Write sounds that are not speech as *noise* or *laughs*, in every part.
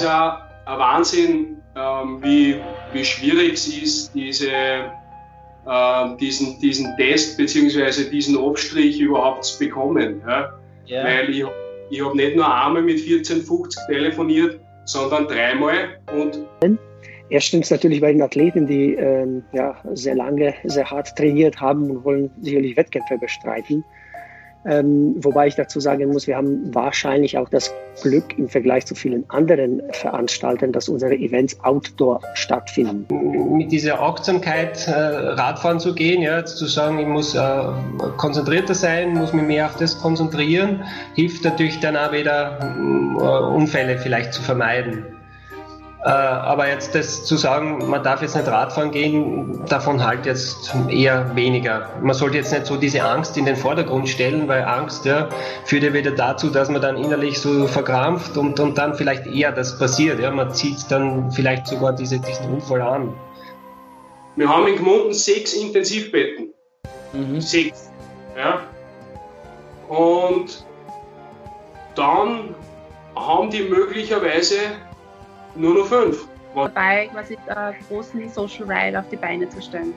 ist auch ein Wahnsinn, ähm, wie, wie schwierig es ist, diese, äh, diesen, diesen Test bzw. diesen Abstrich überhaupt zu bekommen. Ja? Ja. Weil ich, ich habe nicht nur einmal mit 1450 telefoniert, sondern dreimal und Erstens natürlich bei den Athleten, die ähm, ja, sehr lange, sehr hart trainiert haben und wollen sicherlich Wettkämpfe bestreiten. Ähm, wobei ich dazu sagen muss, wir haben wahrscheinlich auch das Glück im Vergleich zu vielen anderen Veranstaltern, dass unsere Events outdoor stattfinden. Mit dieser Achtsamkeit äh, Radfahren zu gehen, ja, zu sagen, ich muss äh, konzentrierter sein, muss mich mehr auf das konzentrieren, hilft natürlich dann auch wieder äh, Unfälle vielleicht zu vermeiden. Äh, aber jetzt das zu sagen, man darf jetzt nicht Radfahren gehen, davon halt jetzt eher weniger. Man sollte jetzt nicht so diese Angst in den Vordergrund stellen, weil Angst ja, führt ja wieder dazu, dass man dann innerlich so verkrampft und, und dann vielleicht eher das passiert. Ja. Man zieht dann vielleicht sogar diese, diesen Unfall an. Wir haben in Gmunden sechs Intensivbetten. Mhm. Sechs. Ja. Und dann haben die möglicherweise nur noch fünf. Dabei quasi einen großen Social Ride auf die Beine zu stellen.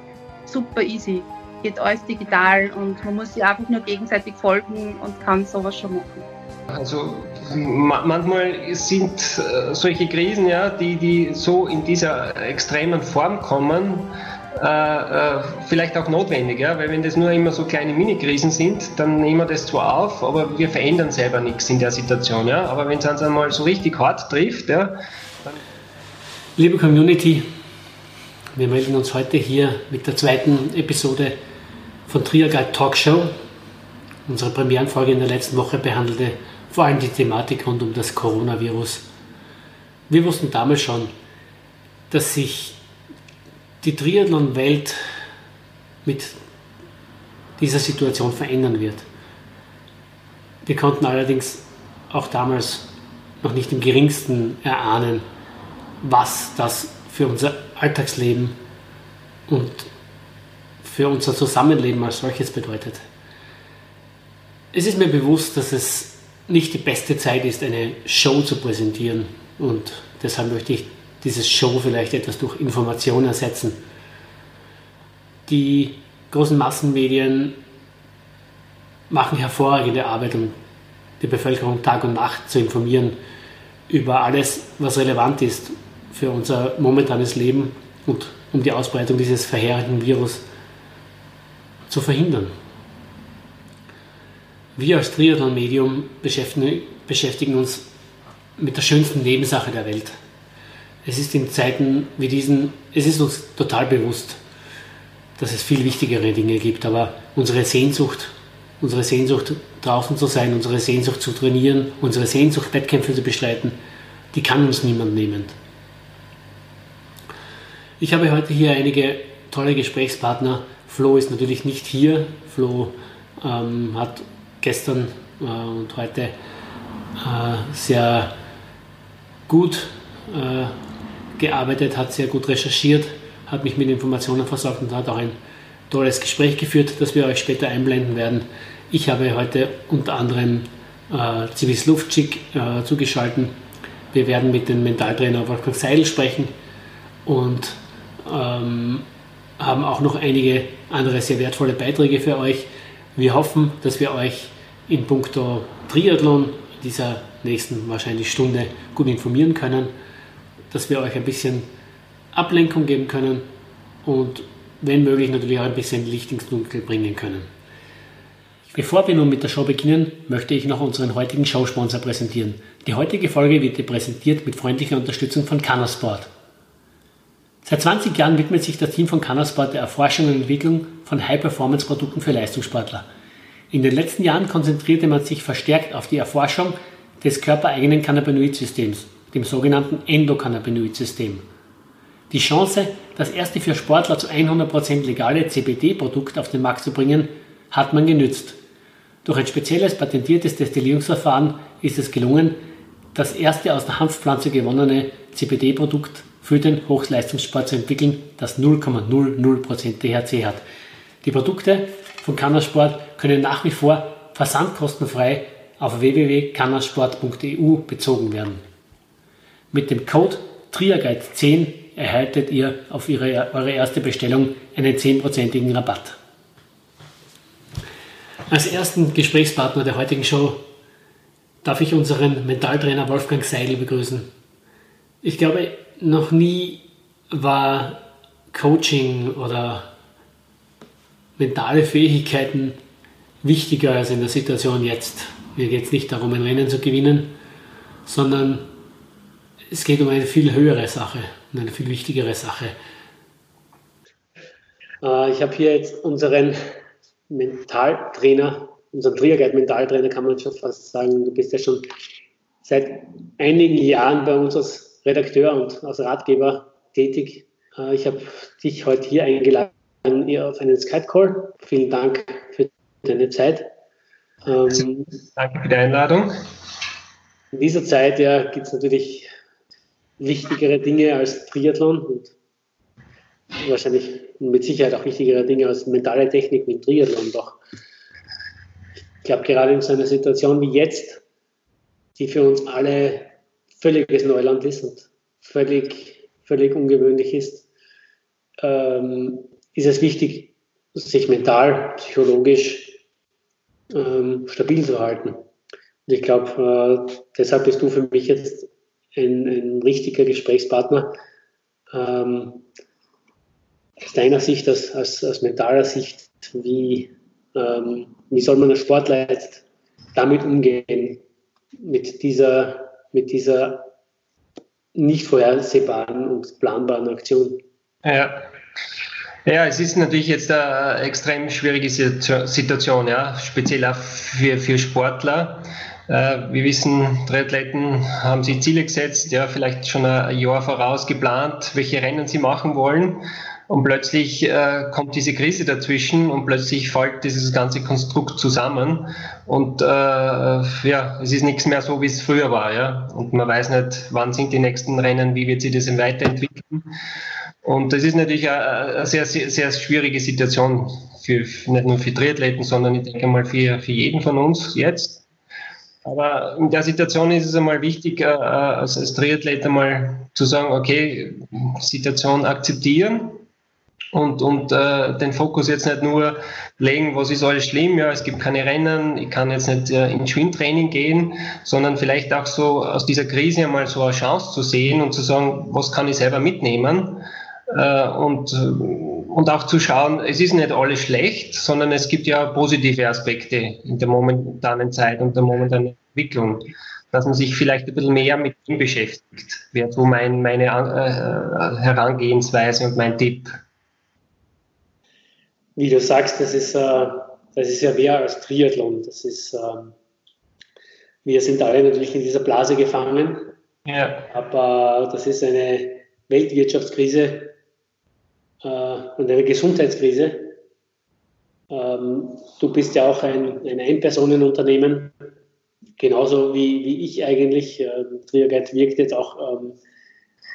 Super easy. Geht alles digital und man muss sich einfach nur gegenseitig folgen und kann sowas schon machen. Also manchmal sind äh, solche Krisen, ja, die, die so in dieser extremen Form kommen, äh, äh, vielleicht auch notwendig, ja? weil wenn das nur immer so kleine Mini-Krisen sind, dann nehmen wir das zwar auf, aber wir verändern selber nichts in der Situation. Ja? Aber wenn es uns einmal so richtig hart trifft, ja, Liebe Community, wir melden uns heute hier mit der zweiten Episode von Triaguide Talk Show. Unsere Premierenfolge in der letzten Woche behandelte vor allem die Thematik rund um das Coronavirus. Wir wussten damals schon, dass sich die Triathlon-Welt mit dieser Situation verändern wird. Wir konnten allerdings auch damals noch nicht im geringsten erahnen, was das für unser Alltagsleben und für unser Zusammenleben als solches bedeutet. Es ist mir bewusst, dass es nicht die beste Zeit ist, eine Show zu präsentieren und deshalb möchte ich dieses Show vielleicht etwas durch Information ersetzen. Die großen Massenmedien machen hervorragende Arbeit, um die Bevölkerung Tag und Nacht zu informieren über alles, was relevant ist für unser momentanes Leben und um die Ausbreitung dieses verheerenden Virus zu verhindern. Wir als Triathlon-Medium beschäftigen, uns mit der schönsten Nebensache der Welt. Es ist in Zeiten wie diesen, es ist uns total bewusst, dass es viel wichtigere Dinge gibt, aber unsere Sehnsucht, unsere Sehnsucht draußen zu sein, unsere Sehnsucht zu trainieren, unsere Sehnsucht Wettkämpfe zu bestreiten, die kann uns niemand nehmen. Ich habe heute hier einige tolle Gesprächspartner. Flo ist natürlich nicht hier. Flo ähm, hat gestern äh, und heute äh, sehr gut äh, gearbeitet, hat sehr gut recherchiert, hat mich mit Informationen versorgt und hat auch ein tolles Gespräch geführt, das wir euch später einblenden werden. Ich habe heute unter anderem äh, Zivis Luftschick äh, zugeschaltet. Wir werden mit dem Mentaltrainer Wolfgang Seidel sprechen und ähm, haben auch noch einige andere sehr wertvolle Beiträge für euch. Wir hoffen, dass wir euch in puncto Triathlon dieser nächsten wahrscheinlich Stunde gut informieren können, dass wir euch ein bisschen Ablenkung geben können und wenn möglich natürlich auch ein bisschen Licht ins Dunkel bringen können. Bevor wir nun mit der Show beginnen, möchte ich noch unseren heutigen Showsponsor präsentieren. Die heutige Folge wird dir präsentiert mit freundlicher Unterstützung von Cannasport. Seit 20 Jahren widmet sich das Team von Cannasport der Erforschung und Entwicklung von High-Performance-Produkten für Leistungssportler. In den letzten Jahren konzentrierte man sich verstärkt auf die Erforschung des körpereigenen Cannabinoid-Systems, dem sogenannten Endokannabinoid-System. Die Chance, das erste für Sportler zu 100% legale CBD-Produkt auf den Markt zu bringen, hat man genützt. Durch ein spezielles patentiertes Destillierungsverfahren ist es gelungen, das erste aus der Hanfpflanze gewonnene CBD-Produkt für den Hochleistungssport zu entwickeln, das 0,00% THC hat. Die Produkte von Cannasport können nach wie vor versandkostenfrei auf www.cannasport.eu bezogen werden. Mit dem Code TRIAGUIDE10 erhaltet ihr auf ihre, eure erste Bestellung einen 10%igen Rabatt. Als ersten Gesprächspartner der heutigen Show darf ich unseren Mentaltrainer Wolfgang Seidel begrüßen. Ich glaube, noch nie war Coaching oder mentale Fähigkeiten wichtiger als in der Situation jetzt. Mir geht es nicht darum, ein Rennen zu gewinnen, sondern es geht um eine viel höhere Sache, um eine viel wichtigere Sache. Äh, ich habe hier jetzt unseren Mentaltrainer, unseren Trierguide Mentaltrainer, kann man schon fast sagen. Du bist ja schon seit einigen Jahren bei uns als Redakteur und als Ratgeber tätig. Äh, ich habe dich heute hier eingeladen auf einen Skype-Call. Vielen Dank für deine Zeit. Ähm, Danke für die Einladung. In dieser Zeit ja, gibt es natürlich wichtigere Dinge als Triathlon und wahrscheinlich mit Sicherheit auch wichtigere Dinge als mentale Technik mit Triathlon. Doch ich glaube, gerade in so einer Situation wie jetzt, die für uns alle völliges Neuland ist und völlig, völlig ungewöhnlich ist, ähm, ist es wichtig, sich mental, psychologisch ähm, stabil zu halten. Und ich glaube, äh, deshalb bist du für mich jetzt ein, ein richtiger Gesprächspartner. Ähm, aus deiner Sicht, aus, aus, aus mentaler Sicht, wie, ähm, wie soll man als Sportler jetzt damit umgehen, mit dieser, mit dieser nicht vorhersehbaren und planbaren Aktion? Ja. Ja, es ist natürlich jetzt eine extrem schwierige Situation, ja, speziell auch für, für Sportler. Äh, wir wissen, Triathleten haben sich Ziele gesetzt, ja, vielleicht schon ein Jahr voraus geplant, welche Rennen sie machen wollen. Und plötzlich äh, kommt diese Krise dazwischen und plötzlich fällt dieses ganze Konstrukt zusammen. Und äh, ja, es ist nichts mehr so, wie es früher war. Ja? Und man weiß nicht, wann sind die nächsten Rennen, wie wird sich das weiterentwickeln. Und das ist natürlich eine, sehr, sehr, sehr schwierige Situation, für, nicht nur für Triathleten, sondern ich denke mal für, für jeden von uns jetzt. Aber in der Situation ist es einmal wichtig, äh, als, als Triathlet einmal zu sagen, okay, Situation akzeptieren und, und äh, den Fokus jetzt nicht nur legen, was ist alles schlimm, ja, es gibt keine Rennen, ich kann jetzt nicht äh, in Schwimmtraining gehen, sondern vielleicht auch so aus dieser Krise einmal so eine Chance zu sehen und zu sagen, was kann ich selber mitnehmen äh, und, und auch zu schauen, es ist nicht alles schlecht, sondern es gibt ja positive Aspekte in der momentanen Zeit und der momentanen Entwicklung, dass man sich vielleicht ein bisschen mehr mit dem beschäftigt, wäre so mein, meine äh, Herangehensweise und mein Tipp. Wie du sagst, das ist, äh, das ist ja mehr als Triathlon. Das ist, ähm, wir sind alle natürlich in dieser Blase gefangen, ja. aber das ist eine Weltwirtschaftskrise, äh, und eine Gesundheitskrise. Ähm, du bist ja auch ein, ein Einpersonenunternehmen, genauso wie, wie ich eigentlich. Äh, Triaguide wirkt jetzt auch ähm,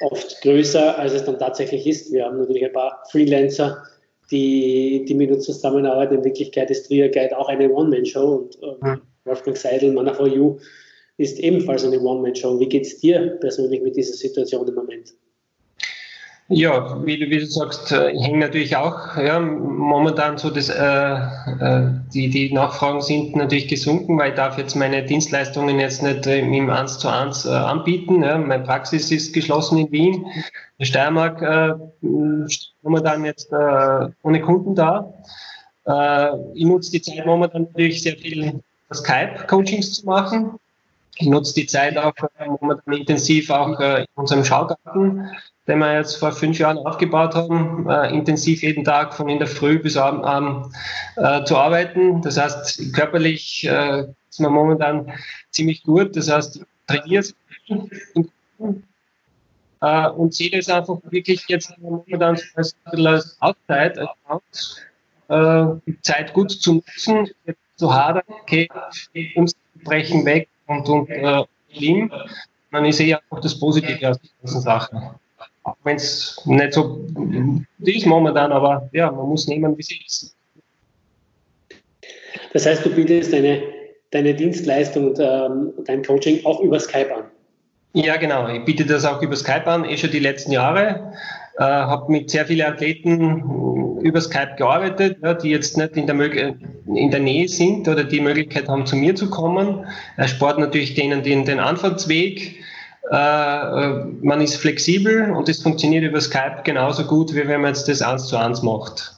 oft größer, als es dann tatsächlich ist. Wir haben natürlich ein paar Freelancer, die, die mit uns zusammenarbeiten. In Wirklichkeit ist Triaguide auch eine One-Man-Show und äh, Wolfgang Seidel, Mana for You, ist ebenfalls eine One-Man-Show. Wie geht es dir persönlich mit dieser Situation im Moment? Ja, wie du, wie du sagst, äh, hängt natürlich auch ja, momentan so, dass äh, äh, die, die Nachfragen sind natürlich gesunken, weil ich darf jetzt meine Dienstleistungen jetzt nicht äh, im 1 zu 1 äh, anbieten. Ja. Meine Praxis ist geschlossen in Wien. Der Steiermark äh, momentan jetzt äh, ohne Kunden da. Äh, ich nutze die Zeit momentan natürlich sehr viel Skype-Coachings zu machen. Ich nutze die Zeit auch äh, momentan intensiv auch äh, in unserem Schaugarten den wir jetzt vor fünf Jahren aufgebaut haben, äh, intensiv jeden Tag von in der Früh bis abend ähm, äh, zu arbeiten. Das heißt, körperlich äh, ist man momentan ziemlich gut. Das heißt, trainiert äh, und sehe das einfach wirklich jetzt momentan als, als Auszeit, als äh, die Zeit gut zu nutzen, zu hadern, okay, Umsatz weg und, und äh, schlimm. Man ist eher einfach das Positive aus diesen ganzen Sachen auch wenn es nicht so ist momentan, aber ja, man muss nehmen, wie es ist. Das heißt, du bietest deine, deine Dienstleistung und ähm, dein Coaching auch über Skype an? Ja, genau. Ich biete das auch über Skype an, eh schon die letzten Jahre. Äh, habe mit sehr vielen Athleten über Skype gearbeitet, ja, die jetzt nicht in der, in der, Nähe sind oder die Möglichkeit haben, zu mir zu kommen. Spart natürlich denen den, den Anfahrtsweg. Äh, äh, man ist flexibel und es funktioniert über Skype genauso gut, wie wenn man jetzt das eins zu eins macht.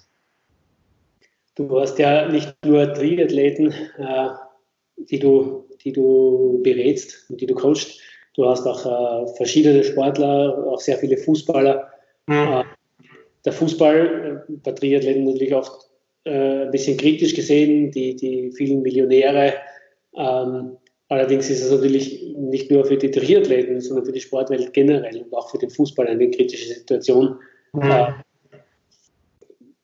Du hast ja nicht nur Triathleten, äh, die, du, die du berätst und die du coachst, du hast auch äh, verschiedene Sportler, auch sehr viele Fußballer. Mhm. der Fußball äh, bei Triathleten natürlich oft äh, ein bisschen kritisch gesehen, die, die vielen Millionäre. Ähm, allerdings ist es natürlich nicht nur für die Triathleten, sondern für die Sportwelt generell und auch für den Fußball eine kritische Situation. Mhm.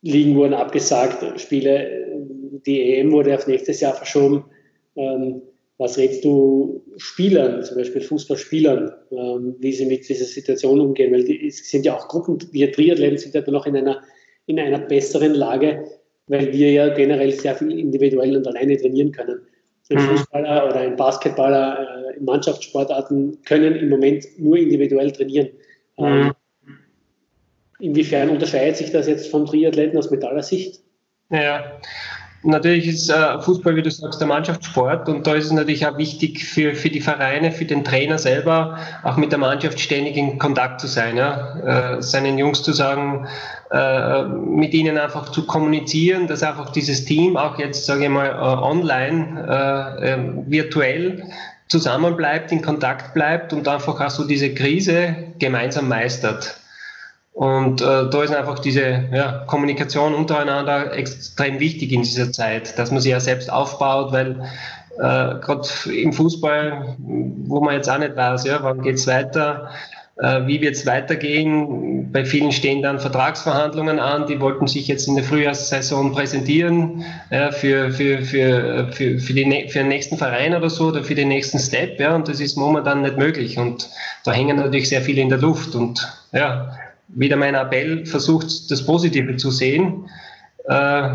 Ligen wurden abgesagt, Spiele, die EM wurde auf nächstes Jahr verschoben. Ähm, was rätst du Spielern, zum Beispiel Fußballspielern, ähm, wie sie mit dieser Situation umgehen? Weil die sind ja auch Gruppen, wir Triathleten sind ja noch in einer, in einer besseren Lage, weil wir ja generell sehr viel individuell und alleine trainieren können. Ein mhm. Fußballer oder ein Basketballer äh, in Mannschaftssportarten können im Moment nur individuell trainieren. Mhm. Ähm, inwiefern unterscheidet sich das jetzt vom Triathleten aus metaller Sicht? Ja, Natürlich ist äh, Fußball, wie du sagst, der Mannschaftssport und da ist es natürlich auch wichtig für, für die Vereine, für den Trainer selber, auch mit der Mannschaft ständig in Kontakt zu sein, ja? äh, seinen Jungs zu sagen, äh, mit ihnen einfach zu kommunizieren, dass einfach dieses Team auch jetzt, sage ich mal, äh, online, äh, ähm, virtuell zusammenbleibt, in Kontakt bleibt und einfach auch so diese Krise gemeinsam meistert. Und äh, da ist einfach diese ja, Kommunikation untereinander extrem wichtig in dieser Zeit, dass man sich ja selbst aufbaut, weil äh, gerade im Fußball, wo man jetzt auch nicht weiß, ja, wann geht's weiter, äh, wie wird's weitergehen. Bei vielen stehen dann Vertragsverhandlungen an, die wollten sich jetzt in der Frühjahrssaison präsentieren ja, für, für, für, für, für, die, für den nächsten Verein oder so oder für den nächsten Step. Ja, und das ist momentan nicht möglich. Und da hängen natürlich sehr viele in der Luft. Und ja, wieder mein Appell versucht, das Positive zu sehen, äh,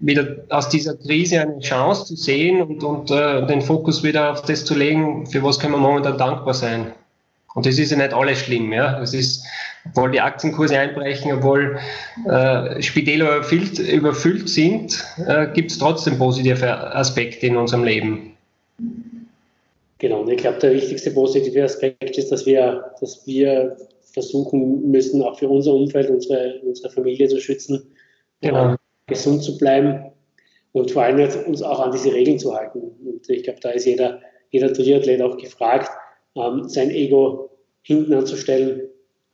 wieder aus dieser Krise eine Chance zu sehen und, und äh, den Fokus wieder auf das zu legen, für was können wir momentan dankbar sein. Und das ist ja nicht alles schlimm, ja. Das ist, obwohl die Aktienkurse einbrechen, obwohl äh, Spitäler überfüllt, überfüllt sind, äh, gibt es trotzdem positive Aspekte in unserem Leben. Genau, und ich glaube, der wichtigste positive Aspekt ist, dass wir, dass wir versuchen müssen, auch für unser Umfeld, unsere, unsere Familie zu schützen, genau. äh, gesund zu bleiben und vor allem jetzt uns auch an diese Regeln zu halten. Und ich glaube, da ist jeder, jeder Triathlet auch gefragt, ähm, sein Ego hinten anzustellen,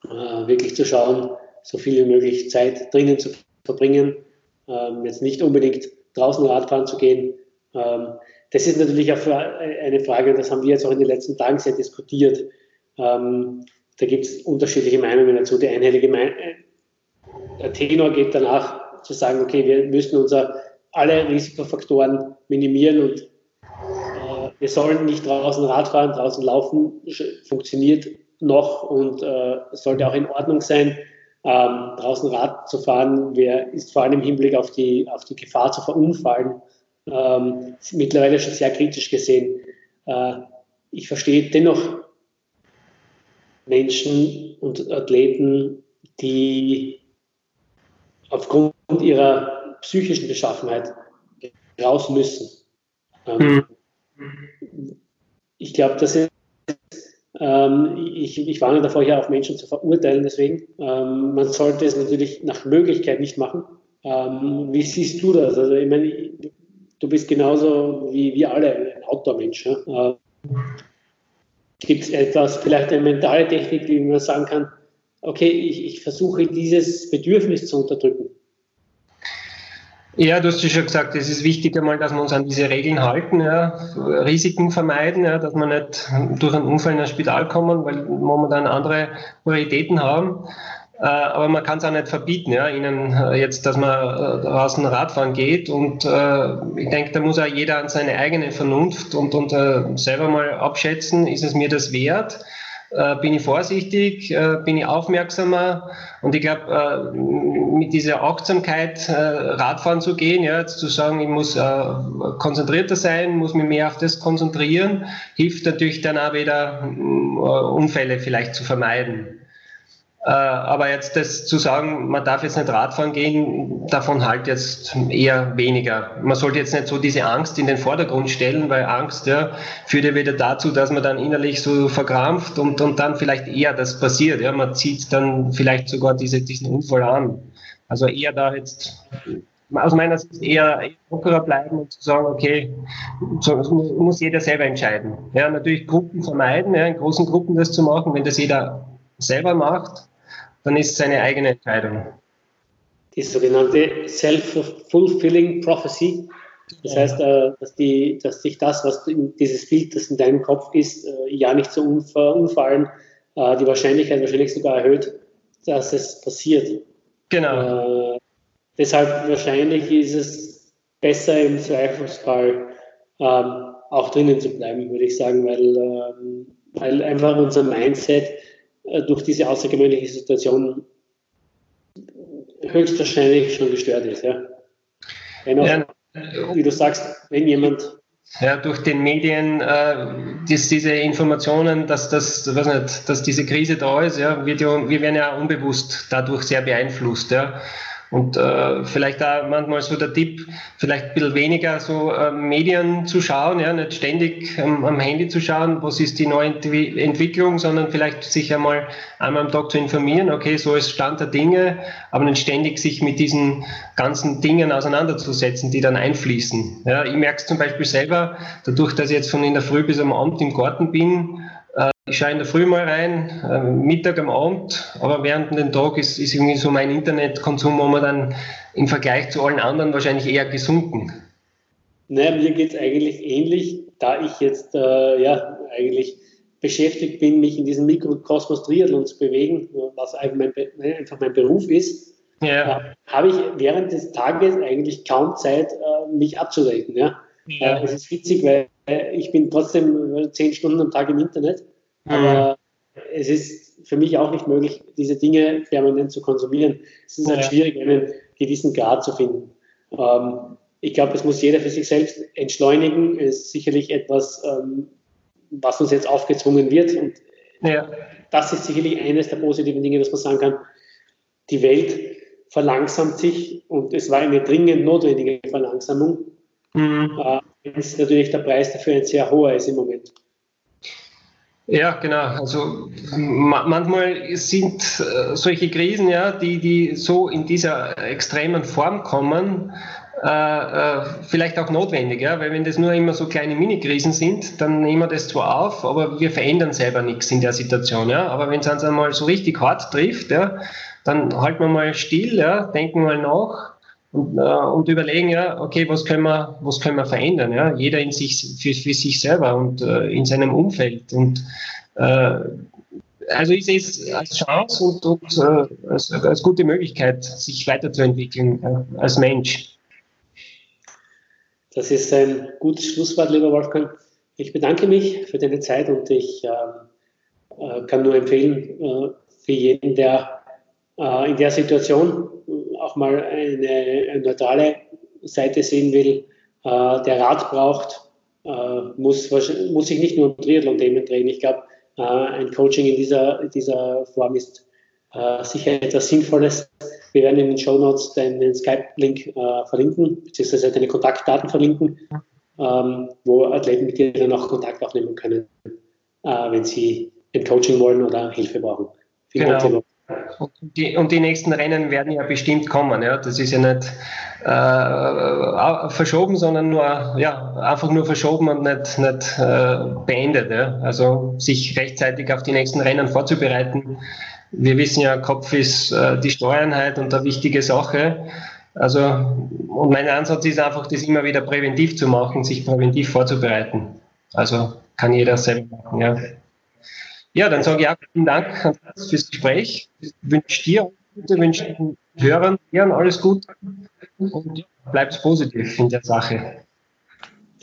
äh, wirklich zu schauen, so viel wie möglich Zeit drinnen zu verbringen, ähm, jetzt nicht unbedingt draußen Radfahren zu gehen. Ähm, das ist natürlich auch eine Frage, das haben wir jetzt auch in den letzten Tagen sehr diskutiert. Ähm, da gibt es unterschiedliche Meinungen dazu. Die einhellige Meinung, äh, der Tenor geht danach zu sagen, okay, wir müssen unser, alle Risikofaktoren minimieren und äh, wir sollen nicht draußen Radfahren, draußen laufen, funktioniert noch und äh, sollte auch in Ordnung sein. Ähm, draußen Rad zu fahren, wer ist vor allem im Hinblick auf die, auf die Gefahr zu verunfallen, ähm, mittlerweile schon sehr kritisch gesehen. Äh, ich verstehe dennoch Menschen und Athleten, die aufgrund ihrer psychischen Beschaffenheit raus müssen. Ähm, mhm. Ich glaube, das ist, ähm, ich, ich warne davor, ja auch Menschen zu verurteilen, deswegen. Ähm, man sollte es natürlich nach Möglichkeit nicht machen. Ähm, wie siehst du das? Also, ich meine, du bist genauso wie wir alle ein Outdoor-Mensch. Ja? Gibt es etwas, vielleicht eine mentale Technik, wie man sagen kann, okay, ich, ich versuche dieses Bedürfnis zu unterdrücken? Ja, du hast ja schon gesagt, es ist wichtig einmal, dass wir uns an diese Regeln halten, ja, Risiken vermeiden, ja, dass wir nicht durch einen Unfall in ein Spital kommen, weil momentan andere Prioritäten haben. Äh, aber man kann es auch nicht verbieten, ja, ihnen äh, jetzt, dass man äh, draußen Radfahren geht. Und ich denke, da muss auch jeder an seine eigene Vernunft und, und selber mal abschätzen, ist es mir das wert? äh, bin ich vorsichtig, äh, bin ich aufmerksamer und ich glaube, äh, mit dieser Achtsamkeit äh, Radfahren zu gehen, ja, zu sagen, ich muss äh, konzentrierter sein, muss mich mehr auf das konzentrieren, hilft natürlich dann auch wieder Unfälle vielleicht zu vermeiden. Äh, aber jetzt das zu sagen, man darf jetzt nicht Radfahren gehen, davon halt jetzt eher weniger. Man sollte jetzt nicht so diese Angst in den Vordergrund stellen, weil Angst ja, führt ja wieder dazu, dass man dann innerlich so verkrampft und, und dann vielleicht eher das passiert. Ja. Man zieht dann vielleicht sogar diese, diesen Unfall an. Also eher da jetzt aus meiner Sicht eher lockerer bleiben und zu sagen, okay, so muss jeder selber entscheiden. Ja, natürlich Gruppen vermeiden, ja, in großen Gruppen das zu machen, wenn das jeder selber macht, dann ist es eine eigene Entscheidung. Die sogenannte Self-Fulfilling Prophecy. Das heißt, äh, dass, die, dass sich das, was in, dieses Bild, das in deinem Kopf ist, äh, ja nicht so umfallen, äh, die Wahrscheinlichkeit wahrscheinlich sogar erhöht, dass es passiert. Genau. Äh, deshalb wahrscheinlich ist es besser im Zweifelsfall ähm, auch drinnen zu bleiben, würde ich sagen, weil, ähm, weil einfach unser Mindset durch diese außergewöhnliche Situation höchstwahrscheinlich schon gestört ist. Ja. Auch, ja. Wie du sagst, wenn jemand ja, durch den Medien, äh, dass diese Informationen, dass, das, weiß nicht, dass diese Krise da ist, ja, wird ja, wir werden ja unbewusst dadurch sehr beeinflusst. Ja. Und äh, vielleicht da manchmal so der Tipp, vielleicht ein bisschen weniger so äh, Medien zu schauen, ja, nicht ständig ähm, am Handy zu schauen, was ist die neue Entwi Entwicklung, sondern vielleicht sich einmal einmal am Tag zu informieren, okay, so ist Stand der Dinge, aber nicht ständig sich mit diesen ganzen Dingen auseinanderzusetzen, die dann einfließen. Ja, ich merke es zum Beispiel selber, dadurch, dass ich jetzt von in der Früh bis am Abend im Garten bin, ich schaue in der Früh mal rein, äh, Mittag am Abend, aber während dem Tag ist, ist irgendwie so mein Internetkonsum momentan im Vergleich zu allen anderen wahrscheinlich eher gesunken. Naja, mir geht es eigentlich ähnlich, da ich jetzt äh, ja eigentlich beschäftigt bin, mich in diesem Mikrokosmos Triathlon zu bewegen, was einfach mein, ne, Beruf ist, ja. äh, habe ich während des Tages eigentlich kaum Zeit, äh, mich abzureden. Ja? ja. Äh, es ist witzig, weil ich bin trotzdem zehn Stunden am Tag im Internet aber mhm. es ist für mich auch nicht möglich, diese Dinge permanent zu konsumieren. Es ist halt schwierig, einen gewissen Grad zu finden. Ähm, ich glaube, es muss jeder für sich selbst entschleunigen. Es ist sicherlich etwas, ähm, was uns jetzt aufgezwungen wird. Und ja. das ist sicherlich eines der positiven Dinge, dass man sagen kann, die Welt verlangsamt sich und es war eine dringend notwendige Verlangsamung. Mhm. Äh, ist natürlich der Preis dafür ein sehr hoher ist im Moment. Ja, genau. Also manchmal sind äh, solche Krisen, ja, die, die so in dieser extremen Form kommen, äh, äh, vielleicht auch notwendig, ja, weil wenn das nur immer so kleine Mini-Krisen sind, dann nehmen wir das zwar auf, aber wir verändern selber nichts in der Situation, ja. Aber wenn es uns einmal so richtig hart trifft, ja, dann halten wir mal still, ja, denken mal nach und, äh, und überlegen, ja, okay, was können wir, was können wir verändern, ja, jeder in sich, für, für sich selber und äh, in seinem Umfeld und äh, also ich sehe es als Chance und, und äh, als, als, gute Möglichkeit, sich weiterzuentwickeln äh, als Mensch. Das ist ein gutes Schlusswort, lieber Wolfgang. Ich bedanke mich für deine Zeit und ich ähm, äh, kann nur empfehlen, äh, für jeden, der in der Situation auch mal eine, neutrale Seite sehen will, äh, der Rat braucht, äh, muss, muss sich nicht nur um Triathlon-Themen drehen. Ich glaube, äh, ein Coaching in dieser, dieser Form ist äh, sicher etwas Sinnvolles. Wir werden in den Show Notes deinen Skype-Link äh, verlinken, beziehungsweise deine Kontaktdaten verlinken, ähm, wo Athleten mit dir dann auch Kontakt aufnehmen können, äh, wenn sie ein Coaching wollen oder Hilfe brauchen. Vielen genau. Dank, und die, und die nächsten Rennen werden ja bestimmt kommen. Ja? Das ist ja nicht äh, verschoben, sondern nur, ja, einfach nur verschoben und nicht, nicht äh, beendet. Ja? Also sich rechtzeitig auf die nächsten Rennen vorzubereiten. Wir wissen ja, Kopf ist äh, die Steuernheit und eine wichtige Sache. Also, und mein Ansatz ist einfach, das immer wieder präventiv zu machen, sich präventiv vorzubereiten. Also kann jeder selber machen, ja. Ja, dann sage ich auch vielen Dank fürs Gespräch. Ich wünsche dir und wünsche den Hörern Hörern alles Gute und bleibt positiv in der Sache.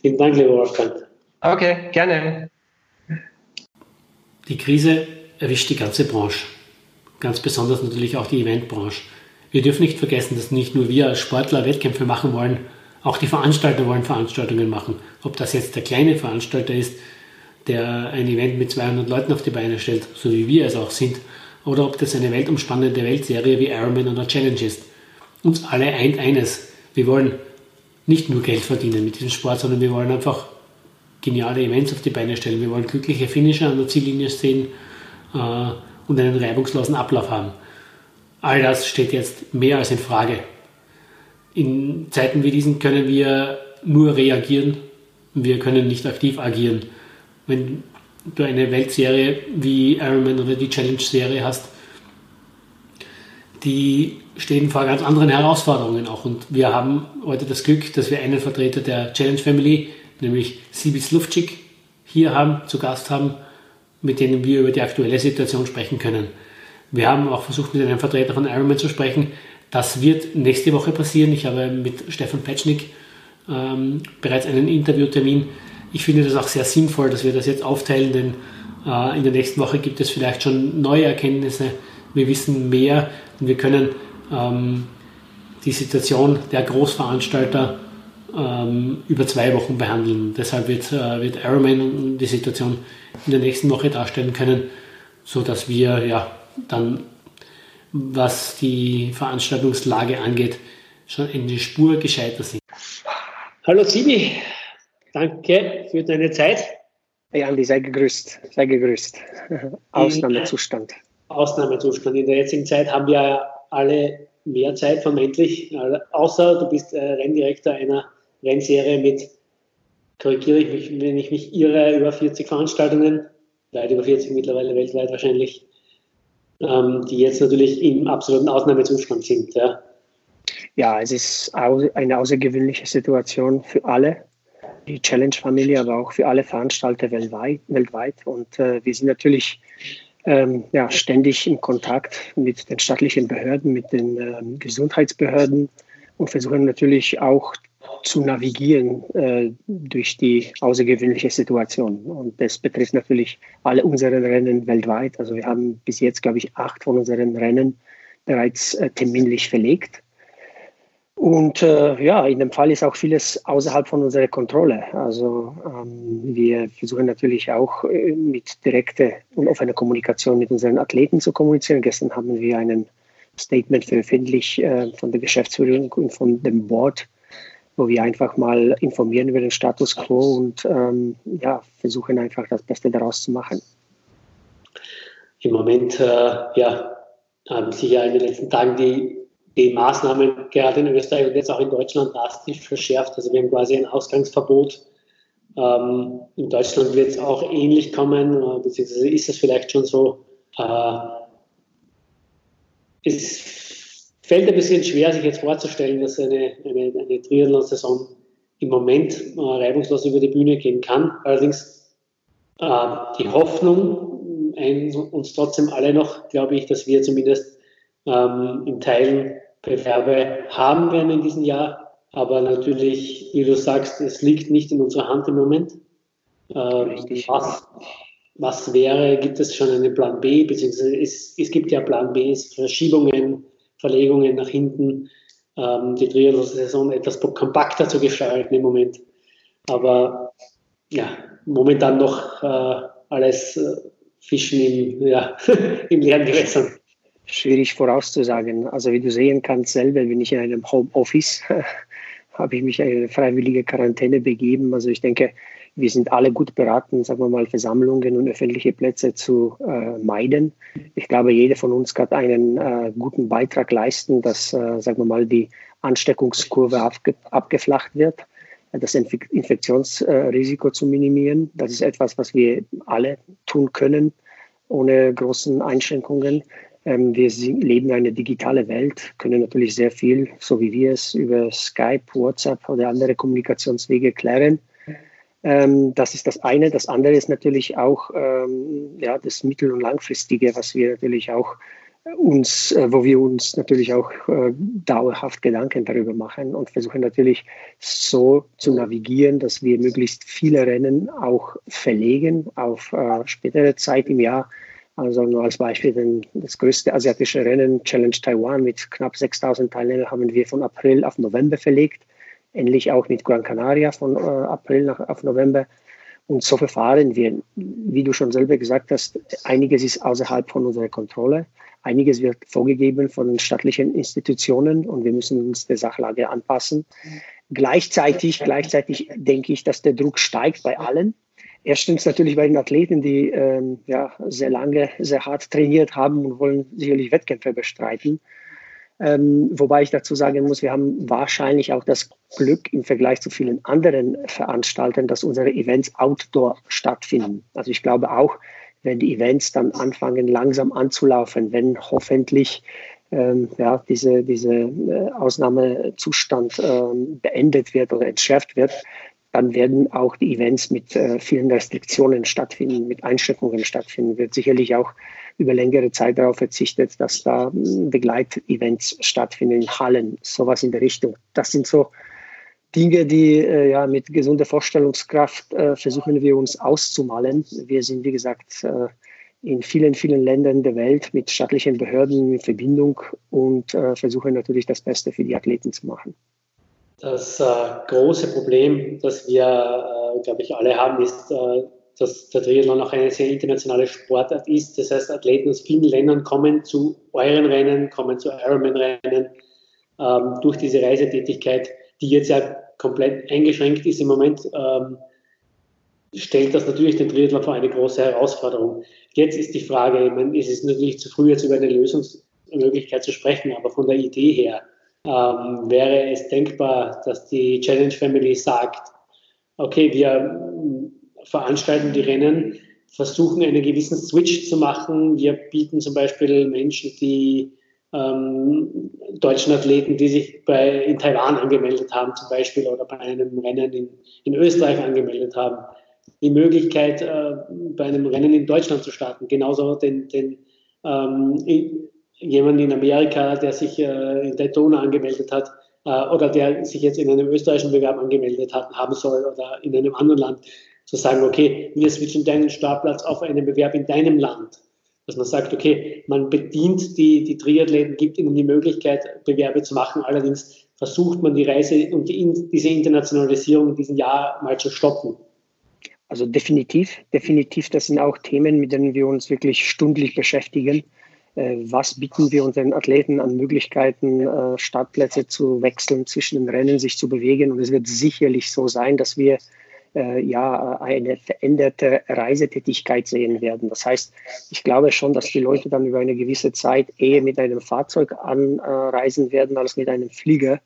Vielen Dank, lieber Wolfgang. Okay, gerne. Die Krise erwischt die ganze Branche. Ganz besonders natürlich auch die Eventbranche. Wir dürfen nicht vergessen, dass nicht nur wir als Sportler Wettkämpfe machen wollen, auch die Veranstalter wollen Veranstaltungen machen. Ob das jetzt der kleine Veranstalter ist, der ein Event mit 200 Leuten auf die Beine stellt, so wie wir es auch sind, oder ob das eine weltumspannende Weltserie wie Ironman oder Challenge ist. Uns alle eint eines. Wir wollen nicht nur Geld verdienen mit diesem Sport, sondern wir wollen einfach geniale Events auf die Beine stellen. Wir wollen glückliche Finisher an der Ziellinie sehen äh, und einen reibungslosen Ablauf haben. All das steht jetzt mehr als in Frage. In Zeiten wie diesen können wir nur reagieren, wir können nicht aktiv agieren. Wenn du eine Weltserie wie Ironman oder die Challenge-Serie hast, die stehen vor ganz anderen Herausforderungen auch. Und wir haben heute das Glück, dass wir einen Vertreter der Challenge Family, nämlich Sibis Lufcik, hier haben, zu Gast haben, mit denen wir über die aktuelle Situation sprechen können. Wir haben auch versucht, mit einem Vertreter von Ironman zu sprechen. Das wird nächste Woche passieren. Ich habe mit Stefan Petschnik ähm, bereits einen Interviewtermin. Ich finde das auch sehr sinnvoll, dass wir das jetzt aufteilen, denn äh, in der nächsten Woche gibt es vielleicht schon neue Erkenntnisse. Wir wissen mehr und wir können ähm, die Situation der Großveranstalter ähm, über zwei Wochen behandeln. Deshalb wird, äh, wird Ironman die Situation in der nächsten Woche darstellen können, sodass wir ja dann, was die Veranstaltungslage angeht, schon in die Spur gescheiter sind. Hallo Sibi, danke für deine Zeit. Hey Andi, sei gegrüßt, sei gegrüßt. Ausnahmezustand. Ausnahmezustand. In der jetzigen Zeit haben wir alle mehr Zeit vermeintlich, außer du bist äh, Renndirektor einer Rennserie mit, korrigiere ich mich, wenn ich mich irre, über 40 Veranstaltungen, weit über 40 mittlerweile weltweit wahrscheinlich, ähm, die jetzt natürlich im absoluten Ausnahmezustand sind. Ja. ja, es ist eine außergewöhnliche Situation für alle, die Challenge-Familie, aber auch für alle Veranstalter weltweit. weltweit. Und äh, wir sind natürlich ähm, ja, ständig in Kontakt mit den staatlichen Behörden, mit den ähm, Gesundheitsbehörden und versuchen natürlich auch zu navigieren äh, durch die außergewöhnliche Situation. Und das betrifft natürlich alle unsere Rennen weltweit. Also wir haben bis jetzt, glaube ich, acht von unseren Rennen bereits äh, terminlich verlegt. Und äh, ja, in dem Fall ist auch vieles außerhalb von unserer Kontrolle. Also ähm, wir versuchen natürlich auch äh, mit direkter und offener Kommunikation mit unseren Athleten zu kommunizieren. Gestern haben wir ein Statement veröffentlicht äh, von der Geschäftsführung und von dem Board, wo wir einfach mal informieren über den Status quo und ähm, ja, versuchen einfach das Beste daraus zu machen. Im Moment äh, ja, haben sich ja in den letzten Tagen die die Maßnahmen gerade in Österreich und jetzt auch in Deutschland drastisch verschärft. Also wir haben quasi ein Ausgangsverbot. Ähm, in Deutschland wird es auch ähnlich kommen, äh, beziehungsweise ist es vielleicht schon so. Äh, es fällt ein bisschen schwer, sich jetzt vorzustellen, dass eine, eine, eine Triathlon-Saison im Moment äh, reibungslos über die Bühne gehen kann. Allerdings äh, die Hoffnung ein, uns trotzdem alle noch, glaube ich, dass wir zumindest ähm, in Teilen Bewerbe haben werden in diesem Jahr. Aber natürlich, wie du sagst, es liegt nicht in unserer Hand im Moment. Ähm, was, was wäre, gibt es schon einen Plan B, beziehungsweise es, es gibt ja Plan B, Verschiebungen, Verlegungen nach hinten, ähm, die Triathlon-Saison etwas kompakter zu gestalten im Moment. Aber ja, momentan noch äh, alles äh, Fischen im, ja, *laughs* im leeren Gewässern schwierig vorauszusagen. Also wie du sehen kannst selber, bin ich in einem Homeoffice, *laughs* habe ich mich in eine freiwillige Quarantäne begeben. Also ich denke, wir sind alle gut beraten, sagen wir mal, Versammlungen und öffentliche Plätze zu äh, meiden. Ich glaube, jeder von uns kann einen äh, guten Beitrag leisten, dass, äh, sagen wir mal, die Ansteckungskurve abge abgeflacht wird, das Inf Infektionsrisiko zu minimieren. Das ist etwas, was wir alle tun können, ohne großen Einschränkungen. Ähm, wir leben eine digitale Welt, können natürlich sehr viel, so wie wir es über Skype, WhatsApp oder andere Kommunikationswege klären. Ähm, das ist das eine. Das andere ist natürlich auch ähm, ja, das mittel- und langfristige, was wir natürlich auch uns, äh, wo wir uns natürlich auch äh, dauerhaft Gedanken darüber machen und versuchen natürlich so zu navigieren, dass wir möglichst viele Rennen auch verlegen auf äh, spätere Zeit im Jahr Also nur als Beispiel, das größte asiatische Rennen, Challenge Taiwan, mit knapp 6000 Teilnehmern, haben wir von April auf November verlegt. Ähnlich auch mit Gran Canaria von äh, April nach, auf November. Und so verfahren wir. Wie du schon selber gesagt hast, einiges ist außerhalb von unserer Kontrolle. Einiges wird vorgegeben von staatlichen Institutionen und wir müssen uns der Sachlage anpassen. Gleichzeitig, gleichzeitig denke ich, dass der Druck steigt bei allen. Erstens natürlich bei den Athleten, die ähm, ja, sehr lange, sehr hart trainiert haben und wollen sicherlich Wettkämpfe bestreiten. Ähm, wobei ich dazu sagen muss, wir haben wahrscheinlich auch das Glück im Vergleich zu vielen anderen Veranstaltern, dass unsere Events outdoor stattfinden. Also ich glaube auch, wenn die Events dann anfangen langsam anzulaufen, wenn hoffentlich ähm, ja, diese, diese äh, Ausnahmezustand ähm, beendet wird oder entschärft wird, dann werden auch die Events mit äh, vielen Restriktionen stattfinden, mit Einschränkungen stattfinden. Wird sicherlich auch über längere Zeit darauf verzichtet, dass da hm, Begleitevents stattfinden in Hallen, sowas in der Richtung. Das sind so Dinge, die äh, ja mit gesunder Vorstellungskraft äh, versuchen wir uns auszumalen. Wir sind, wie gesagt, äh, in vielen, vielen Ländern der Welt mit staatlichen Behörden in Verbindung und äh, versuchen natürlich das Beste für die Athleten zu machen. Das äh, große Problem, das wir, äh, glaube ich, alle haben, ist, äh, dass der Triathlon auch eine sehr internationale Sportart ist. Das heißt, Athleten aus vielen Ländern kommen zu euren Rennen, kommen zu Ironman-Rennen ähm, durch diese Reisetätigkeit, die jetzt ja komplett eingeschränkt ist im Moment. Ähm, stellt das natürlich den Triathlon vor eine große Herausforderung. Jetzt ist die Frage, ich meine, es ist natürlich zu früh, jetzt über eine Lösungsmöglichkeit zu sprechen, aber von der Idee her, ähm, wäre es denkbar, dass die Challenge Family sagt, okay, wir veranstalten die Rennen, versuchen einen gewissen Switch zu machen. Wir bieten zum Beispiel Menschen, die ähm, deutschen Athleten, die sich bei, in Taiwan angemeldet haben zum Beispiel oder bei einem Rennen in, in Österreich angemeldet haben, die Möglichkeit, äh, bei einem Rennen in Deutschland zu starten. Genauso den, den ähm, jemand in Amerika, der sich äh, in Daytona angemeldet hat äh, oder der sich jetzt in einem österreichischen Bewerb angemeldet hat, haben soll oder in einem anderen Land, zu sagen, okay, wir switchen deinen Startplatz auf einen Bewerb in deinem Land. Dass man sagt, okay, man bedient die, die Triathleten, gibt ihnen die Möglichkeit, Bewerbe zu machen. Allerdings versucht man die Reise und die, diese Internationalisierung in diesem Jahr mal zu stoppen. Also definitiv, definitiv, das sind auch Themen, mit denen wir uns wirklich stündlich beschäftigen. Äh, was bieten wir unseren Athleten an Möglichkeiten, äh, Startplätze zu wechseln, zwischen den Rennen sich zu bewegen. Und es wird sicherlich so sein, dass wir äh, ja eine veränderte Reisetätigkeit sehen werden. Das heißt, ich glaube schon, dass die Leute dann über eine gewisse Zeit eher mit einem Fahrzeug anreisen werden als mit einem Flieger.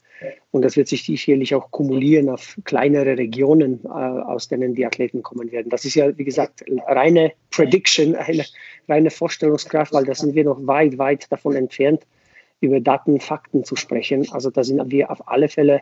Und das wird sich sicherlich auch kumulieren auf kleinere Regionen, äh, aus denen die Athleten kommen werden. Das ist ja, wie gesagt, reine Prediction, eine reine Vorstellungskraft, weil da sind wir noch weit, weit davon entfernt, über Daten, Fakten zu sprechen. Also da sind wir auf alle Fälle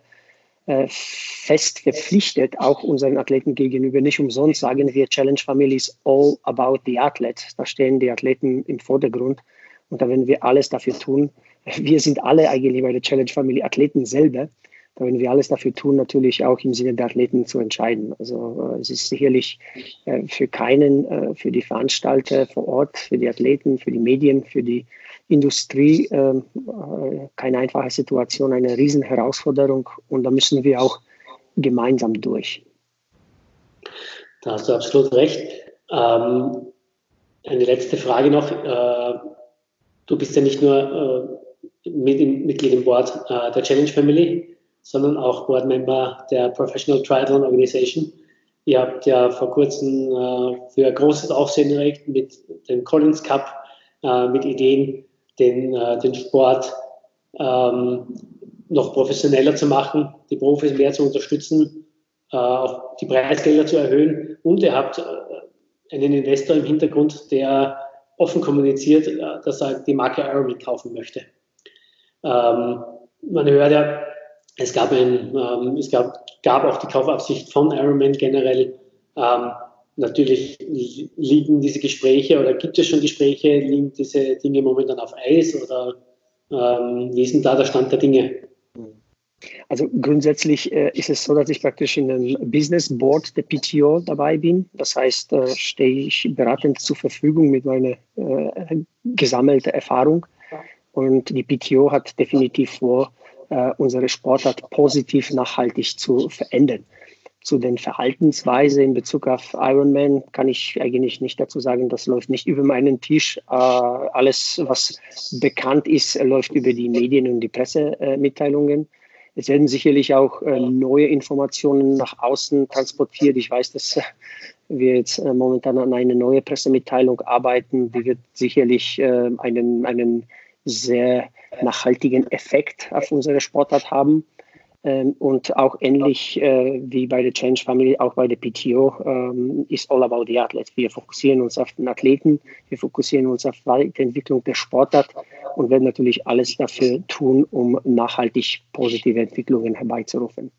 äh, fest verpflichtet, auch unseren Athleten gegenüber. Nicht umsonst sagen wir, Challenge Family is all about the athlete. Da stehen die Athleten im Vordergrund und da werden wir alles dafür tun, wir sind alle eigentlich bei der Challenge Family Athleten selber. Da werden wir alles dafür tun, natürlich auch im Sinne der Athleten zu entscheiden. Also äh, es ist sicherlich äh, für keinen, äh, für die Veranstalter vor Ort, für die Athleten, für die Medien, für die Industrie ähm, äh, keine einfache Situation, eine riesen Herausforderung und da müssen wir auch gemeinsam durch. Da hast du absolut recht. Ähm, eine letzte Frage noch. Äh, du bist ja nicht nur mit im, Mitglied im Board äh, der Challenge Family, sondern auch Boardmember der Professional Triathlon Organization. Ihr habt ja vor kurzem äh, für großes Aufsehen erregt mit dem Collins Cup, äh, mit Ideen, den, äh, den Sport ähm, noch professioneller zu machen, die Profis mehr zu unterstützen, äh, auch die Preisgelder zu erhöhen. Und ihr habt äh, einen Investor im Hintergrund, der offen kommuniziert, dass er die Marke Ironman kaufen möchte. Ähm, man hört ja, es gab, ein, ähm, es gab, gab auch die Kaufabsicht von Ironman generell. Ähm, natürlich liegen diese Gespräche oder gibt es schon Gespräche, liegen diese Dinge momentan auf Eis oder ähm, wie ist denn da der Stand der Dinge? Also grundsätzlich äh, ist es so, dass ich praktisch in einem Business Board der PTO dabei bin. Das heißt, äh, stehe ich beratend zur Verfügung mit meiner äh, gesammelten Erfahrung. Und die PTO hat definitiv vor, äh, unsere Sportart positiv nachhaltig zu verändern. Zu den Verhaltensweisen in Bezug auf Ironman kann ich eigentlich nicht dazu sagen, das läuft nicht über meinen Tisch. Äh, alles, was bekannt ist, läuft über die Medien und die Pressemitteilungen. Es werden sicherlich auch äh, neue Informationen nach außen transportiert. Ich weiß, dass äh, wir jetzt äh, momentan an eine neue Pressemitteilung arbeiten. Die wird sicherlich äh, einen, einen sehr nachhaltigen Effekt auf unsere Sportart haben. Ähm, und auch ähnlich äh, wie bei der Change Family, auch bei der PTO, ähm, ist all about the athlete. Wir fokussieren uns auf den Athleten, wir fokussieren uns auf die Weiterentwicklung der Sportart und werden natürlich alles dafür tun, um nachhaltig positive Entwicklungen herbeizurufen.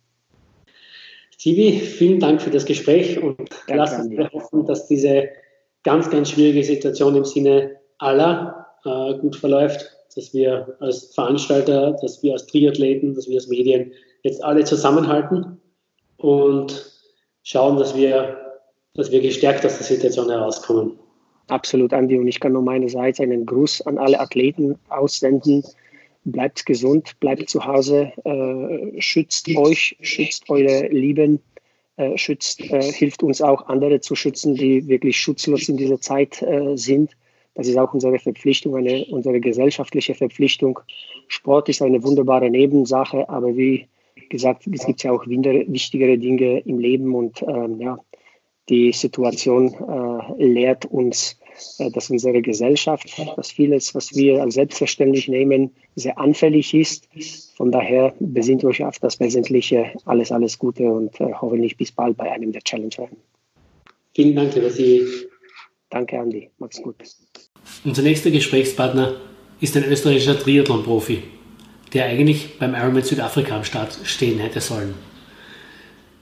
Sivi, vielen Dank für das Gespräch und Danke lass uns hoffen, dass diese ganz, ganz schwierige Situation im Sinne aller äh, gut verläuft, dass wir als Veranstalter, dass wir als Triathleten, dass wir als Medien jetzt alle zusammenhalten und schauen, dass wir, dass wir gestärkt aus der Situation herauskommen. Absolut, Andi. Und ich kann nur meinerseits einen Gruß an alle Athleten aussenden. Bleibt gesund, bleibt zu Hause, äh, schützt euch, schützt eure Lieben, äh, schützt, äh, hilft uns auch, andere zu schützen, die wirklich schutzlos in dieser Zeit äh, sind. Das ist auch unsere Verpflichtung, eine, unsere gesellschaftliche Verpflichtung. Sport ist eine wunderbare Nebensache, aber wie gesagt, es gibt ja auch wichtigere Dinge im Leben und ähm, ja, die Situation äh, lehrt uns, äh, dass unsere Gesellschaft, dass vieles, was wir als selbstverständlich nehmen, sehr anfällig ist. Von daher besinnt euch auf das Wesentliche. Alles, alles Gute und äh, hoffentlich bis bald bei einem der Challenge-Rennen. Vielen Dank, lieber Sie. Danke, Andi. Mach's gut. Unser nächster Gesprächspartner ist ein österreichischer Triathlon-Profi der eigentlich beim Ironman Südafrika am Start stehen hätte sollen.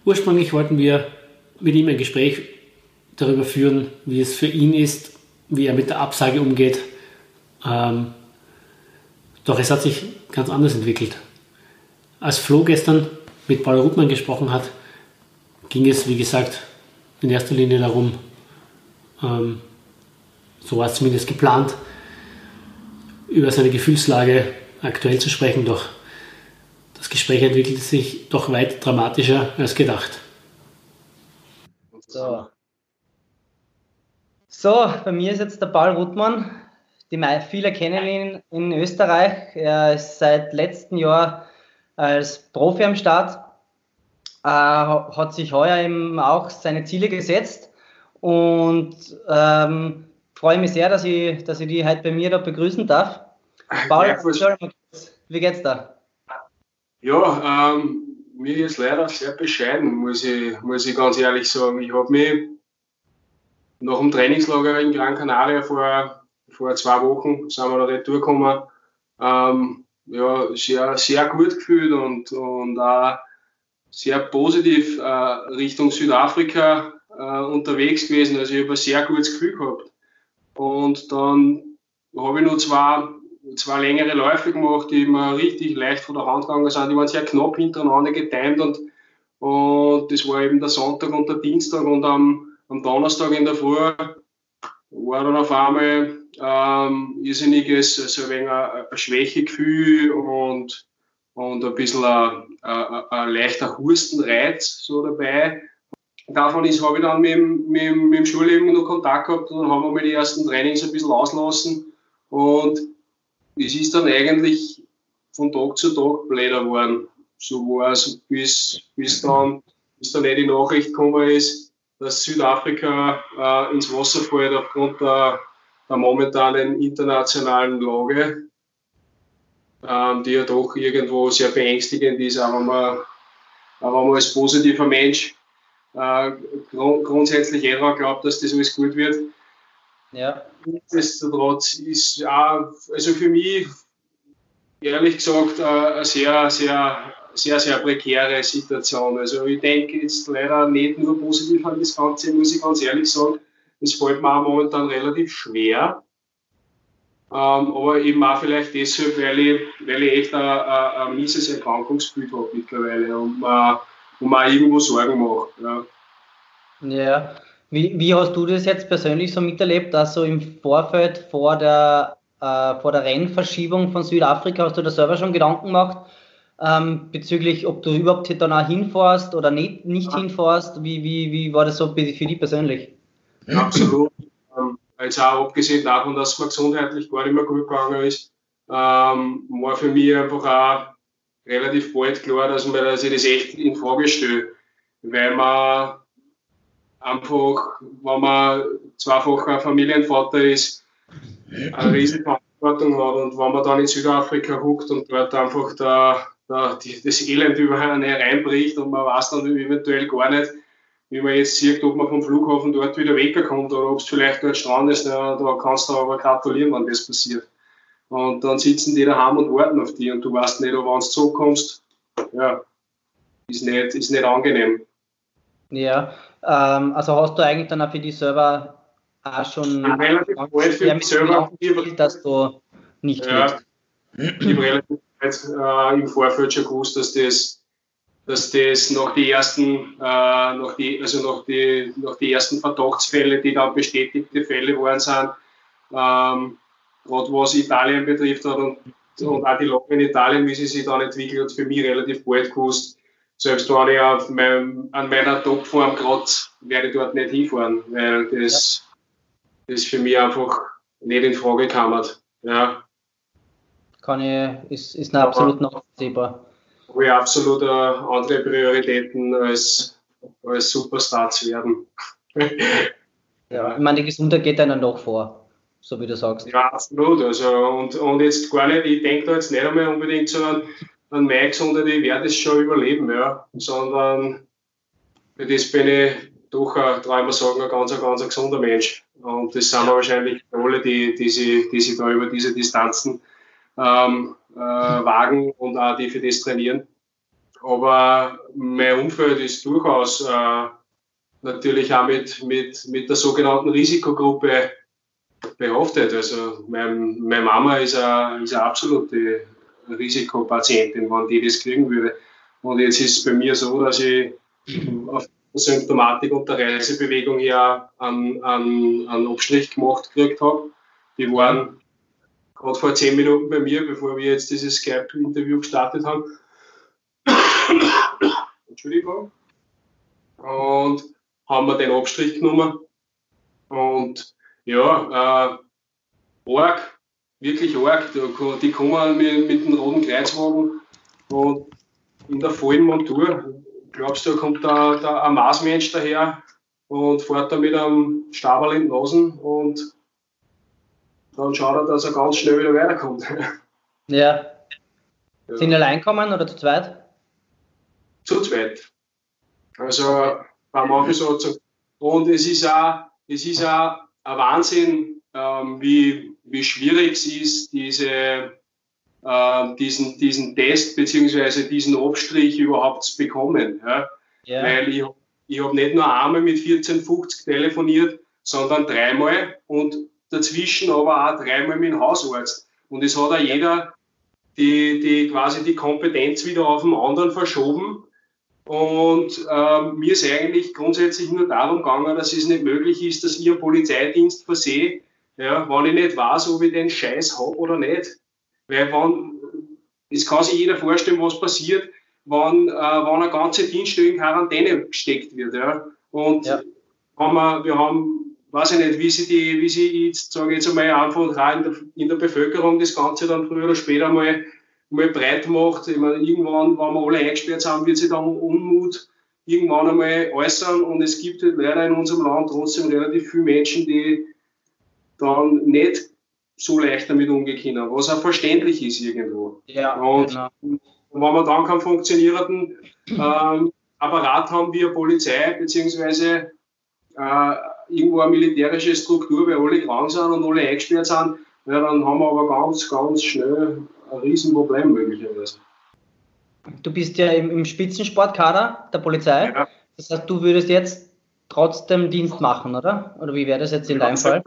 Ursprünglich wollten wir mit ihm ein Gespräch darüber führen, wie es für ihn ist, wie er mit der Absage umgeht. Ähm, doch es hat sich ganz anders entwickelt. Als Flo gestern mit Paul Ruttmann gesprochen hat, ging es, wie gesagt, in erster Linie darum, ähm, so war es zumindest geplant, über seine Gefühlslage aktuell zu sprechen, doch das Gespräch entwickelte sich doch weit dramatischer als gedacht. So. So, bei mir ist jetzt der Paul Ruttmann. Die viele kennen ihn in Österreich. Er ist seit letztem Jahr als Profi am Start, äh, hat sich heuer eben auch seine Ziele gesetzt und ähm, freue mich sehr, dass ich, dass ich die heute bei mir da begrüßen darf. Paul, wie geht's da? Ja, ähm, mir ist leider sehr bescheiden, muss ich, muss ich ganz ehrlich sagen. Ich habe mich nach dem Trainingslager in Gran Canaria vor, vor zwei Wochen, sind wir da retour gekommen, ähm, ja, sehr, sehr gut gefühlt und, und auch sehr positiv äh, Richtung Südafrika äh, unterwegs gewesen. Also ich habe ein sehr gutes Gefühl gehabt. Und dann habe ich noch zwei zwei längere Läufe gemacht, die mir richtig leicht von der Hand gegangen sind. Die waren sehr knapp hintereinander getimt und, und das war eben der Sonntag und der Dienstag und am, am Donnerstag in der Früh war dann auf einmal ähm, irrsinniges, so ein wenig ein, ein Schwächegefühl und, und ein bisschen ein, ein, ein leichter Hustenreiz so dabei. Davon ist, habe ich dann mit, mit, mit dem Schulleben noch Kontakt gehabt und dann haben wir mal die ersten Trainings ein bisschen auslassen. Und es ist dann eigentlich von Tag zu Tag bläder geworden. So war es, bis, bis, dann, bis dann die Nachricht gekommen ist, dass Südafrika äh, ins Wasser fällt aufgrund der, der momentanen internationalen Lage, ähm, die ja doch irgendwo sehr beängstigend ist, aber man, aber man als positiver Mensch äh, grund, grundsätzlich eher glaubt, dass das alles gut wird. Ja. Nichtsdestotrotz ist auch, also für mich ehrlich gesagt eine sehr, sehr, sehr, sehr prekäre Situation. Also ich denke jetzt leider nicht nur positiv an das Ganze, muss ich ganz ehrlich sagen. Es fällt mir auch momentan relativ schwer, Ähm, aber eben auch vielleicht deshalb, weil ich, weil ich echt ein, ein, ein mieses Erkrankungsbild habe mittlerweile und man, und man auch irgendwo Sorgen macht. Ja. ja. Wie, wie hast du das jetzt persönlich so miterlebt, dass so im Vorfeld vor der, äh, vor der Rennverschiebung von Südafrika, hast du da selber schon Gedanken gemacht ähm, bezüglich, ob du überhaupt dann auch hinfährst oder nicht, nicht ja. hinfährst? Wie, wie, wie war das so für dich persönlich? Absolut. Ähm, jetzt auch abgesehen davon, dass es mir gesundheitlich gar nicht mehr gut gegangen ist, ähm, war für mich einfach auch relativ bald klar, dass, man, dass ich das echt in Frage stelle. Weil man einfach, wenn man zweifacher Familienvater ist, eine riesige Verantwortung hat und wenn man dann in Südafrika huckt und dort einfach da, da die, das Elend über einen hereinbricht und man weiß dann eventuell gar nicht, wie man jetzt sieht, ob man vom Flughafen dort wieder wegkommt oder ob es vielleicht dort Strand ist, da kannst du aber gratulieren, wenn das passiert. Und dann sitzen die daheim und warten auf dich und du weißt nicht, ob du zurückkommst. Ja, ist nicht, ist nicht angenehm. Ja, ähm, also hast du eigentlich dann auch für dich selber auch schon ja, relativ bald für mich selber, dass du nicht ja, willst. Ich habe relativ bald äh, im Vorfeld schon gewusst, dass das dass das nach die ersten, äh, nach die, also nach die, nach die ersten Verdachtsfälle, die dann bestätigte Fälle waren, sind, ähm, gerade was Italien betrifft hat und, und auch die Lage in Italien, wie sie sich dann entwickelt hat, für mich relativ bald gewusst. Selbst wenn ich auf mein, an meiner Topform gerade werde ich dort nicht hinfahren, weil das, ja. das für mich einfach nicht in Frage kam. Ja. Kann ich, ist, ist absolut nachvollziehbar habe ich absolut äh, andere Prioritäten als, als Superstar zu werden. *laughs* ja, ich meine, die Gesundheit geht einem doch vor, so wie du sagst. Ja, absolut. Also, und, und jetzt gar nicht, ich denke da jetzt nicht einmal unbedingt so an, an meine Gesundheit, ich werde es schon überleben, ja, sondern für das bin ich doch, ein, darf man sagen, ein ganz, ganz ein gesunder Mensch. Und das sind wir wahrscheinlich alle, die, die, sich, die sich da über diese Distanzen ähm, äh, wagen und auch die für das trainieren. Aber mein Umfeld ist durchaus äh, natürlich auch mit, mit, mit der sogenannten Risikogruppe behaftet. Also mein, meine Mama ist eine, absolute Risikopatientin, wenn die das kriegen würde. Und jetzt ist es bei mir so, dass ich auf Symptomatik und der Reisebewegung ja einen, einen, einen Abstrich gemacht gekriegt habe. Die waren gerade vor zehn Minuten bei mir, bevor wir jetzt dieses Skype-Interview gestartet haben. *coughs* Entschuldigung. Und haben wir den Abstrich genommen. Und ja, äh, arg, wirklich arg. Die kommen mit, mit dem roten Kreuzwagen und in der vollen Montur. Glaubst du, da kommt da, da ein Maßmensch daher und fährt da mit einem Stabel in den Nasen und dann schaut er, dass er ganz schnell wieder weiterkommt. *laughs* Ja. ja. Sind allein kommen oder zu zweit? Zu zweit. Also beim Aufsatz. Und es ist auch, es ist auch ein Wahnsinn, ähm, wie, wie schwierig es ist, diese, äh, diesen, diesen Test bzw. diesen Abstrich überhaupt zu bekommen. Ja? ja. Weil ich, ich habe nicht nur einmal mit 1450 telefoniert, sondern dreimal und dazwischen aber auch dreimal mit dem Hausarzt. Und es hat auch jeder die, die quasi die Kompetenz wieder auf den anderen verschoben. Und äh, mir ist eigentlich grundsätzlich nur darum gegangen, dass es nicht möglich ist, dass ich einen Polizeidienst versehe, ja, wenn ich nicht weiß, ob ich den Scheiß habe oder nicht. Weil wenn, es kann sich jeder vorstellen, was passiert, wenn, äh, wenn eine ganze Dienststelle in Quarantäne gesteckt wird. Ja. Und ja. Haben wir, wir haben weiß ich nicht, wie sie die, wie sie jetzt, sage ich jetzt einmal, einfach in der, in der Bevölkerung das Ganze dann früher oder später mal, mal breit macht. Ich meine, irgendwann, wenn wir alle eingesperrt sind, wird sich dann Unmut irgendwann einmal äußern und es gibt halt leider in unserem Land trotzdem relativ viele Menschen, die dann nicht so leicht damit umgehen können, was auch verständlich ist irgendwo. Ja, und genau. wenn wir dann keinen funktionierenden ähm, Apparat haben wie eine Polizei, beziehungsweise äh, irgendwo eine militärische Struktur, weil alle krank sind und alle eingesperrt sind, ja, dann haben wir aber ganz, ganz schnell ein Riesenproblem möglicherweise. Du bist ja im, im Spitzensportkader der Polizei. Ja. Das heißt, du würdest jetzt trotzdem Dienst machen, oder? Oder wie wäre das jetzt in deinem Fall?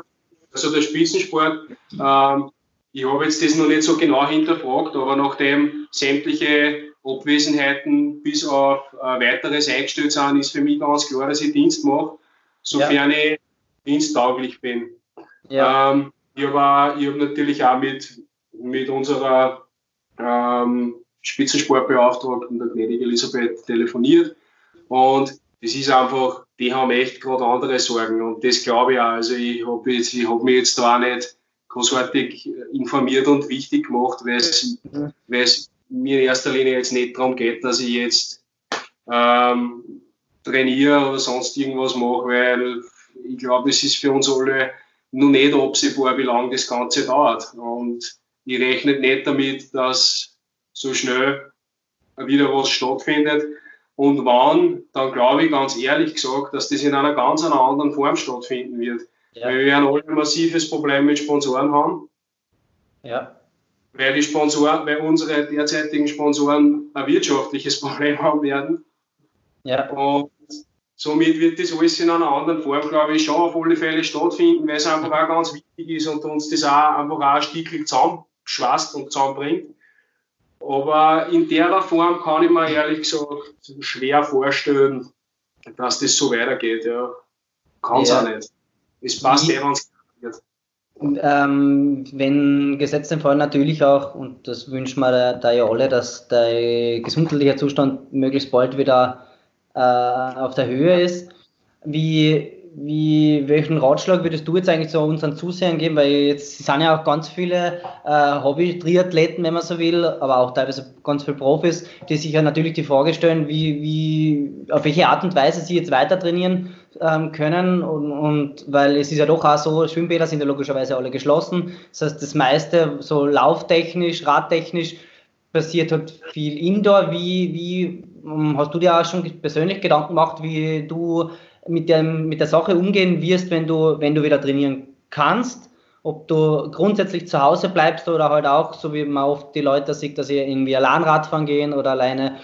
Also der Spitzensport ähm, ich habe jetzt das noch nicht so genau hinterfragt, aber nachdem sämtliche Abwesenheiten bis auf äh, weiteres eingestellt sind, ist für mich ganz klar, dass ich Dienst mache, sofern ja. ich diensttauglich bin. Ja. Ähm, ich habe hab natürlich auch mit, mit unserer ähm, Spitzensportbeauftragten, der gnädige Elisabeth, telefoniert und das ist einfach, die haben echt gerade andere Sorgen und das glaube ich auch. Also ich habe hab mich jetzt da auch nicht großartig informiert und wichtig gemacht, weil es, weil es mir in erster Linie jetzt nicht darum geht, dass ich jetzt ähm, trainiere oder sonst irgendwas mache, weil ich glaube, es ist für uns alle noch nicht absehbar, wie lange das Ganze dauert. Und ich rechne nicht damit, dass so schnell wieder was stattfindet. Und wann, dann glaube ich ganz ehrlich gesagt, dass das in einer ganz einer anderen Form stattfinden wird. Ja. Weil wir werden alle ein massives Problem mit Sponsoren haben. Ja. Weil die Sponsoren, weil unsere derzeitigen Sponsoren ein wirtschaftliches *laughs* Problem haben werden. Ja. Und somit wird das alles in einer anderen Form, glaube ich, schon auf alle Fälle stattfinden, weil es einfach auch ganz wichtig ist und uns das auch einfach auch ein Stückchen zusammenschwast und zusammenbringt. Aber in der Form kann ich mir ehrlich gesagt schwer vorstellen, dass das so weitergeht. Ja. Kann es ja. auch nicht. Es passt eh, wenn es ähm, wenn Gesetz den Fall natürlich auch, und das wünschen wir da, ja alle, dass der gesundheitliche Zustand möglichst bald wieder äh, auf der Höhe ist. Wie, wie, welchen Ratschlag würdest du jetzt eigentlich so unseren Zusehern geben? Weil jetzt sind ja auch ganz viele äh, Hobby-Triathleten, wenn man so will, aber auch teilweise ganz viele Profis, die sich ja natürlich die Frage stellen, wie, wie, auf welche Art und Weise sie jetzt weiter trainieren ähm, können. Und, und weil es ist ja doch auch so, Schwimmbäder sind ja logischerweise alle geschlossen. Das heißt, das meiste so lauftechnisch, radtechnisch passiert halt viel Indoor. Wie, wie ähm, hast du dir auch schon persönlich Gedanken gemacht, wie du mit, dem, mit der Sache umgehen wirst, wenn du, wenn du wieder trainieren kannst. Ob du grundsätzlich zu Hause bleibst oder halt auch, so wie man oft die Leute sieht, dass sie irgendwie allein Radfahren gehen oder alleine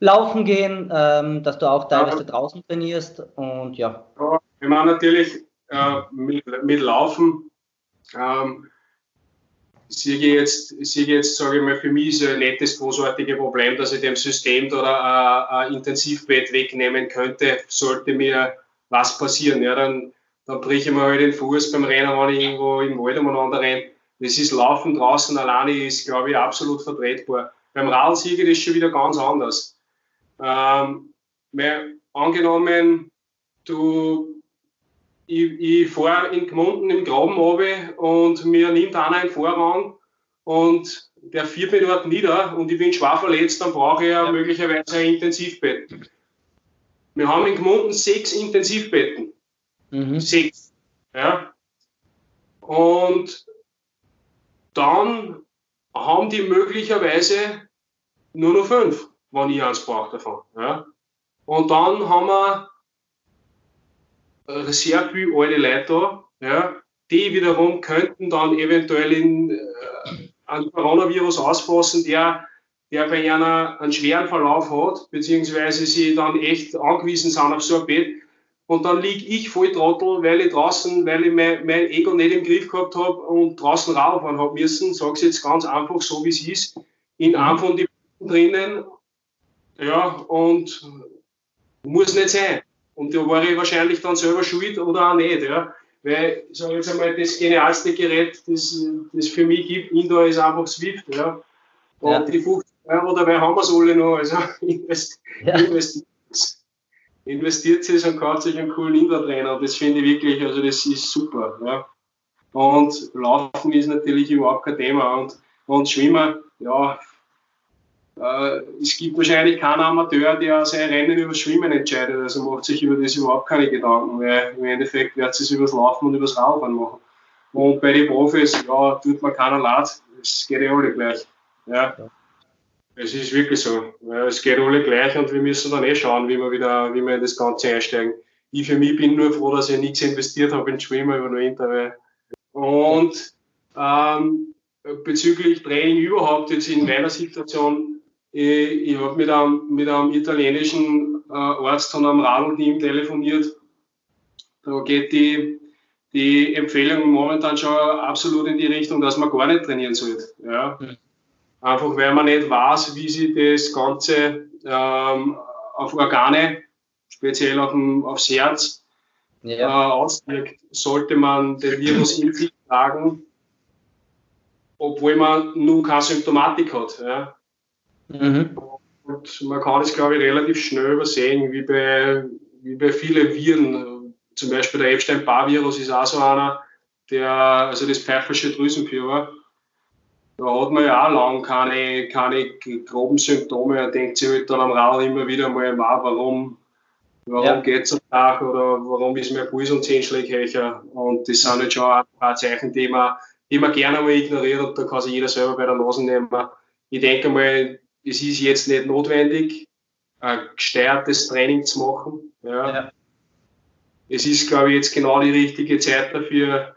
laufen gehen, ähm, dass du auch teilweise ja. draußen trainierst und ja. ja wir machen natürlich äh, mit, mit, Laufen. Ähm, sehe ich jetzt, sehe jetzt, sage ich mal, für mich ist ein nettes, großartiges Problem, dass ich dem System da ein, ein Intensivbett wegnehmen könnte, sollte mir was passieren. Ja, dann, dann breche ich mir halt den Fuß beim Rennen, wenn ich irgendwo im Wald umeinander renne. Das ist Laufen draußen alleine, ist, glaube ich, absolut vertretbar. Beim Radlsieger ist schon wieder ganz anders. Ähm, weil, angenommen, du, ich, ich fahre in Gmunden im Graben runter und mir nimmt einer einen Vorrang und der führt mich dort nieder und ich bin schwer verletzt, dann brauche ich ja möglicherweise ein Intensivbett. Wir haben in Gmunden sechs Intensivbetten. Mhm. Sechs. Ja. Und dann haben die möglicherweise nur noch fünf, wenn ich eins brauche davon. Ja. Und dann haben wir sehr viele alte Leute da, ja, die wiederum könnten dann eventuell in, äh, einen Coronavirus ausfassen, der der bei einer einen schweren Verlauf hat, beziehungsweise sie dann echt angewiesen sind auf so ein Bett. Und dann liege ich voll Trottel, weil ich draußen, weil ich mein, mein Ego nicht im Griff gehabt habe und draußen rauffahren habe müssen. Sage es jetzt ganz einfach so, wie es ist. In einem von den drinnen. Ja, und muss nicht sein. Und da war ich wahrscheinlich dann selber schuld oder auch nicht. Ja. Weil, ich sage jetzt einmal, das genialste Gerät, das es für mich gibt, Indoor, ist einfach Swift. Ja. Und ja. die 50 Euro dabei haben wir es alle noch. Also *laughs* invest, ja. investiert, investiert es und kauft sich einen coolen Indoor-Trainer. Das finde ich wirklich, also das ist super. Ja. Und Laufen ist natürlich überhaupt kein Thema. Und, und Schwimmen, ja, äh, es gibt wahrscheinlich keinen Amateur, der sein Rennen über Schwimmen entscheidet. Also macht sich über das überhaupt keine Gedanken, weil im Endeffekt wird es übers Laufen und übers Radfahren machen. Und bei den Profis, ja, tut man keiner leid. Es geht ja alle gleich. Ja. Es ist wirklich so. Es geht alle gleich und wir müssen dann eh schauen, wie wir wieder, wie wir in das Ganze einsteigen. Ich für mich bin nur froh, dass ich nichts investiert habe in Schwimmer über den Winter. Und ähm, bezüglich Training überhaupt jetzt in meiner Situation, ich, ich habe mit einem, mit einem italienischen äh, Arzt von einem Radlteam telefoniert. Da geht die, die Empfehlung momentan schon absolut in die Richtung, dass man gar nicht trainieren sollte. Ja. Mhm. Einfach weil man nicht weiß, wie sich das Ganze ähm, auf Organe, speziell auf dem, aufs Herz, ja. äh, auswirkt. Sollte man den Virus in sich tragen, obwohl man nur keine Symptomatik hat. Ja. Mhm. Und man kann es, glaube ich, relativ schnell übersehen, wie bei, wie bei vielen Viren. Zum Beispiel der Epstein-Barr-Virus ist auch so einer, der, also das pfeifersche Drüsenfieber, da hat man ja auch lange keine, keine groben Symptome. Er denkt sich halt dann am Rad immer wieder mal, warum, warum ja. geht es am Tag oder warum ist mein Puls um 10 Schläge höher. Und das sind halt schon ein paar Zeichen, die man, die man gerne mal ignoriert und da kann sich jeder selber bei der Nase nehmen. Ich denke mal, es ist jetzt nicht notwendig, ein gesteuertes Training zu machen. Ja. ja. Es ist, glaube ich, jetzt genau die richtige Zeit dafür,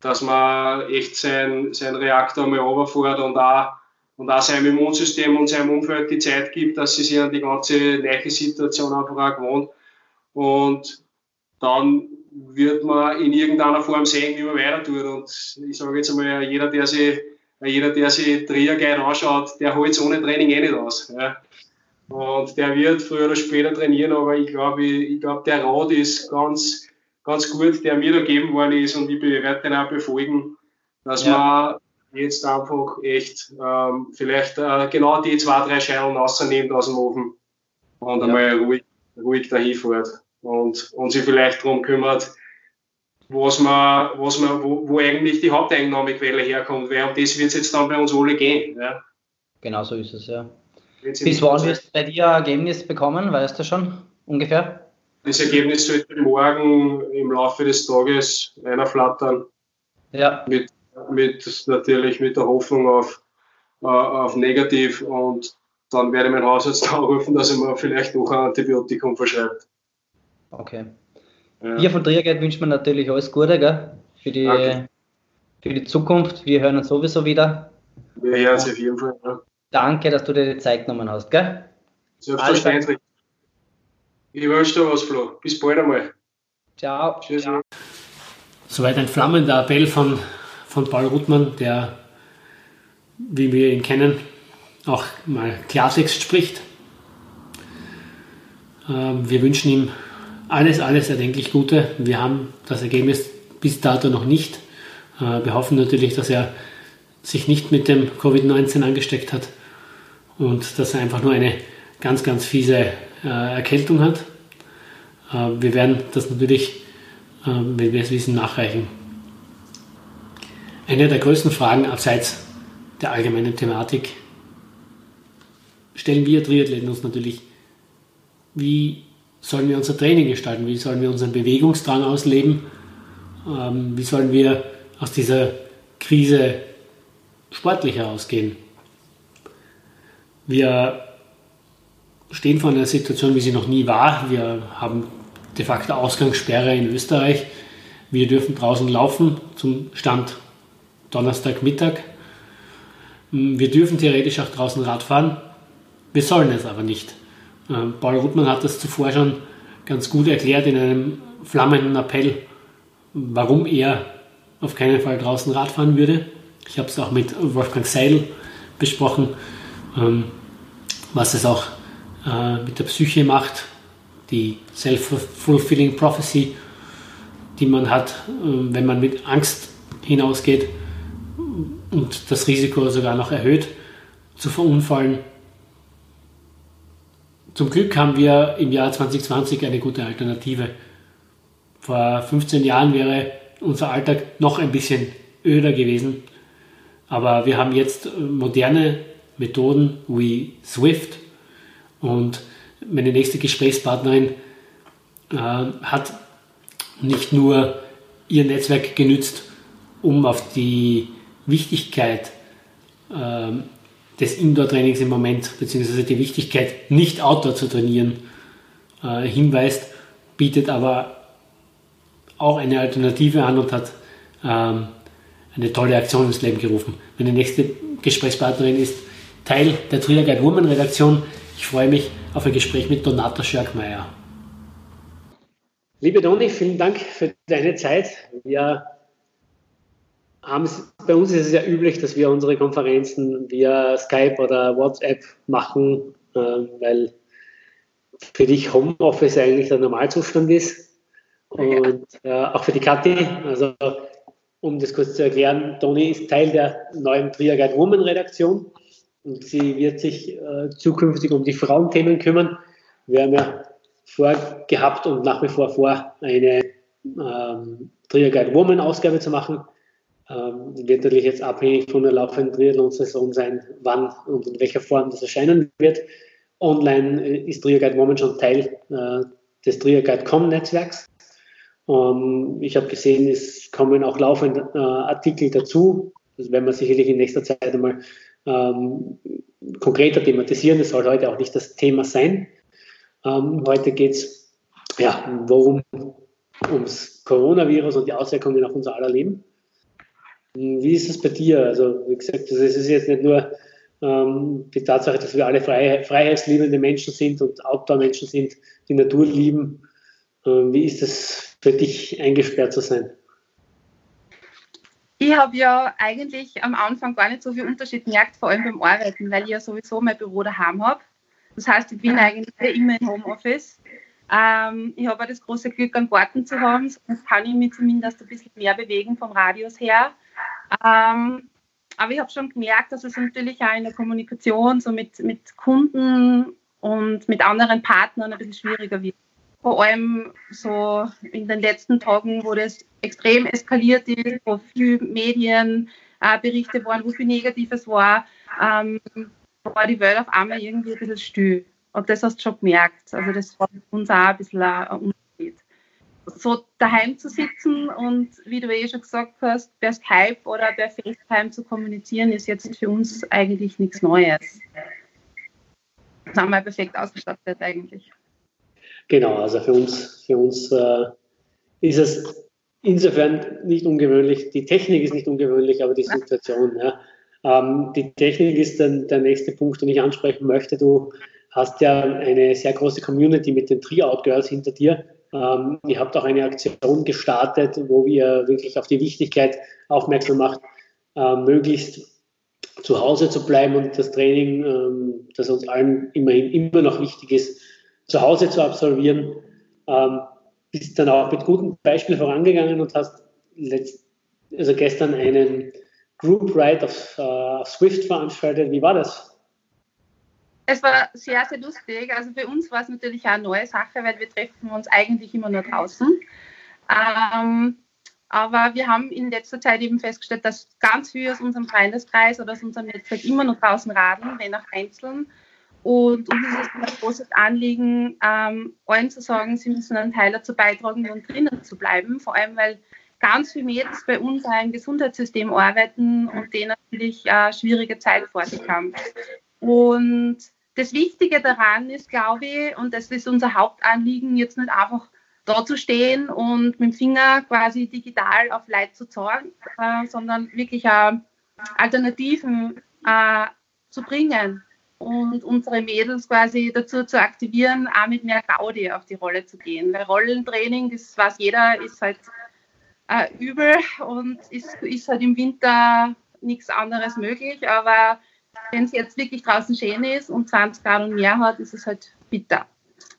dass man echt sein, sein Reaktor mal runterfährt und auch, und auch seinem Immunsystem und seinem Umfeld die Zeit gibt, dass sie sich an die ganze neue Situation einfach auch gewohnt. Und dann wird man in irgendeiner Form sehen, wie man weiter tut. Und ich sage jetzt einmal, jeder, der sich jeder, der sich Triergeil anschaut, der holt es ohne Training eh nicht aus. Ja. Und der wird früher oder später trainieren, aber ich glaube, ich, ich glaube, der Rat ist ganz, ganz gut, der mir da gegeben worden ist und ich werde den auch befolgen, dass ja. man jetzt einfach echt ähm, vielleicht äh, genau die zwei, drei Scheiben rausnimmt aus dem Ofen und ja. einmal ruhig, ruhig dahin fährt und, und sich vielleicht darum kümmert, was man, was man, wo, wo eigentlich die Haupteinnahmequelle herkommt, weil um das wird es jetzt dann bei uns alle gehen. Ja. Genau so ist es, ja. Bis wann wirst du bei dir ein Ergebnis bekommen, weißt du schon ungefähr? Das Ergebnis sollte morgen im Laufe des Tages flattern. Ja. Mit, mit natürlich mit der Hoffnung auf, uh, auf negativ und dann werde ich meinen Hausarzt anrufen, *laughs* dass er mir vielleicht noch ein Antibiotikum verschreibt. Okay. Ja. Wir von Triergeld wünschen wir natürlich alles Gute gell? Für, die, für die Zukunft. Wir hören uns sowieso wieder. Wir hören uns auf jeden Fall. Ja. Danke, dass du dir die Zeit genommen hast. Gell? Selbstverständlich. Ich wünsche dir was, Flo. Bis bald einmal. Ciao. Tschüss. Ciao. Soweit ein flammender Appell von, von Paul Ruttmann, der, wie wir ihn kennen, auch mal Klartext spricht. Ähm, wir wünschen ihm alles, alles erdenklich Gute. Wir haben das Ergebnis bis dato noch nicht. Äh, wir hoffen natürlich, dass er sich nicht mit dem Covid-19 angesteckt hat und dass er einfach nur eine ganz, ganz fiese äh, Erkältung hat. Äh, wir werden das natürlich, wenn wir es wissen, nachreichen. Eine der größten Fragen abseits der allgemeinen Thematik stellen wir Triathleten uns natürlich, wie sollen wir unser Training gestalten? Wie sollen wir unseren Bewegungsdrang ausleben? Ähm, wie sollen wir aus dieser Krise sportlich herausgehen? Wir stehen vor einer Situation, wie sie noch nie war. Wir haben de facto Ausgangssperre in Österreich. Wir dürfen draußen laufen zum Stand Donnerstagmittag. Wir dürfen theoretisch auch draußen Rad fahren. Wir sollen es aber nicht. Ähm, Paul Ruttmann hat das zuvor schon ganz gut erklärt in einem flammenden Appell, warum er auf keinen Fall draußen Rad fahren würde. Ich habe es auch mit Wolfgang Seidel besprochen, ähm, was es auch äh, mit der Psyche macht, die Self-Fulfilling Prophecy, die man hat, ähm, wenn man mit Angst hinausgeht und das Risiko sogar noch erhöht, zu verunfallen zum Glück haben wir im Jahr 2020 eine gute Alternative. Vor 15 Jahren wäre unser Alltag noch ein bisschen öder gewesen, aber wir haben jetzt moderne Methoden wie Swift und meine nächste Gesprächspartnerin äh, hat nicht nur ihr Netzwerk genützt, um auf die Wichtigkeit äh, des Indoor-Trainings im Moment, beziehungsweise die Wichtigkeit, nicht Outdoor zu trainieren, äh, hinweist, bietet aber auch eine Alternative an und hat ähm, eine tolle Aktion ins Leben gerufen. Meine nächste Gesprächspartnerin ist Teil der Thriller Guide Woman Redaktion. Ich freue mich auf ein Gespräch mit Donata Schörkmeier. Liebe Doni, vielen Dank für deine Zeit. Wir haben bei uns ist es ja üblich, dass wir unsere Konferenzen via Skype oder WhatsApp machen, äh, weil für dich Homeoffice eigentlich der Normalzustand ist. Und äh, auch für die Kathi, also um das kurz zu erklären, Toni ist Teil der neuen Trier Guide Woman Redaktion und sie wird sich äh, zukünftig um die Frauenthemen kümmern. Wir haben ja vorgehabt und nach wie vor vor, eine ähm, Trier Guide Woman Ausgabe zu machen. Ähm, wird natürlich jetzt abhängig von der laufenden Triathlon-Saison sein, wann und in welcher Form das erscheinen wird. Online äh, ist Trier Guide Woman schon Teil äh, des Trier Guide.com Netzwerks. Um, ähm, ich habe gesehen, es kommen auch laufend äh, Artikel dazu. Das werden wir sicherlich in nächster Zeit einmal ähm, konkreter thematisieren. Das soll heute auch nicht das Thema sein. Ähm, heute geht es ja, worum ums Coronavirus und die Auswirkungen auf unser aller Leben. Wie ist es bei dir? Also, wie gesagt, es ist jetzt nicht nur ähm, die Tatsache, dass wir alle frei, freiheitsliebende Menschen sind und Outdoor-Menschen sind, die Natur lieben. Ähm, wie ist es für dich, eingesperrt zu sein? Ich habe ja eigentlich am Anfang gar nicht so viel Unterschied gemerkt, vor allem beim Arbeiten, weil ich ja sowieso mein Büro daheim habe. Das heißt, ich bin eigentlich immer im Homeoffice. Ähm, ich habe das große Glück, einen Garten zu haben, sonst kann ich mich zumindest ein bisschen mehr bewegen vom Radius her. Ähm, aber ich habe schon gemerkt, dass es natürlich auch in der Kommunikation so mit, mit Kunden und mit anderen Partnern ein bisschen schwieriger wird. Vor allem so in den letzten Tagen, wo das extrem eskaliert ist, wo viele Medienberichte äh, waren, wo viel Negatives war, ähm, war die Welt auf einmal irgendwie ein bisschen still. Und das hast du schon gemerkt. Also das war uns auch ein bisschen ein Unterschied. So daheim zu sitzen und wie du eh schon gesagt hast, per Skype oder per FaceTime zu kommunizieren, ist jetzt für uns eigentlich nichts Neues. Haben wir perfekt ausgestattet eigentlich. Genau, also für uns, für uns äh, ist es insofern nicht ungewöhnlich. Die Technik ist nicht ungewöhnlich, aber die Situation. Ja. Ähm, die Technik ist dann der nächste Punkt, den ich ansprechen möchte. Du hast ja eine sehr große Community mit den Tree-Out Girls hinter dir. Ähm, ihr habt auch eine Aktion gestartet, wo wir wirklich auf die Wichtigkeit aufmerksam macht, äh, möglichst zu Hause zu bleiben und das Training, ähm, das uns allen immerhin immer noch wichtig ist, zu Hause zu absolvieren. Ähm, bist dann auch mit gutem Beispiel vorangegangen und hast letzt, also gestern einen Group Ride auf, äh, auf Swift veranstaltet. Wie war das? Es war sehr, sehr lustig. Also für uns war es natürlich auch eine neue Sache, weil wir treffen uns eigentlich immer nur draußen. Ähm, aber wir haben in letzter Zeit eben festgestellt, dass ganz viele aus unserem Freundeskreis oder aus unserem Netzwerk immer nur draußen radeln, wenn auch einzeln. Und uns ist es ein großes Anliegen, ähm, allen zu sagen, sie müssen einen Teil dazu beitragen, und drinnen zu bleiben. Vor allem, weil ganz viele Mädels bei uns auch im Gesundheitssystem arbeiten und die natürlich eine schwierige Zeit vor sich haben. Und das Wichtige daran ist, glaube ich, und das ist unser Hauptanliegen, jetzt nicht einfach da zu stehen und mit dem Finger quasi digital auf Leid zu zeigen, äh, sondern wirklich äh, Alternativen äh, zu bringen und unsere Mädels quasi dazu zu aktivieren, auch mit mehr Gaudi auf die Rolle zu gehen. Weil Rollentraining, das weiß jeder, ist halt äh, übel und ist, ist halt im Winter nichts anderes möglich. Aber wenn es jetzt wirklich draußen schön ist und 20 Grad und mehr hat, ist es halt bitter.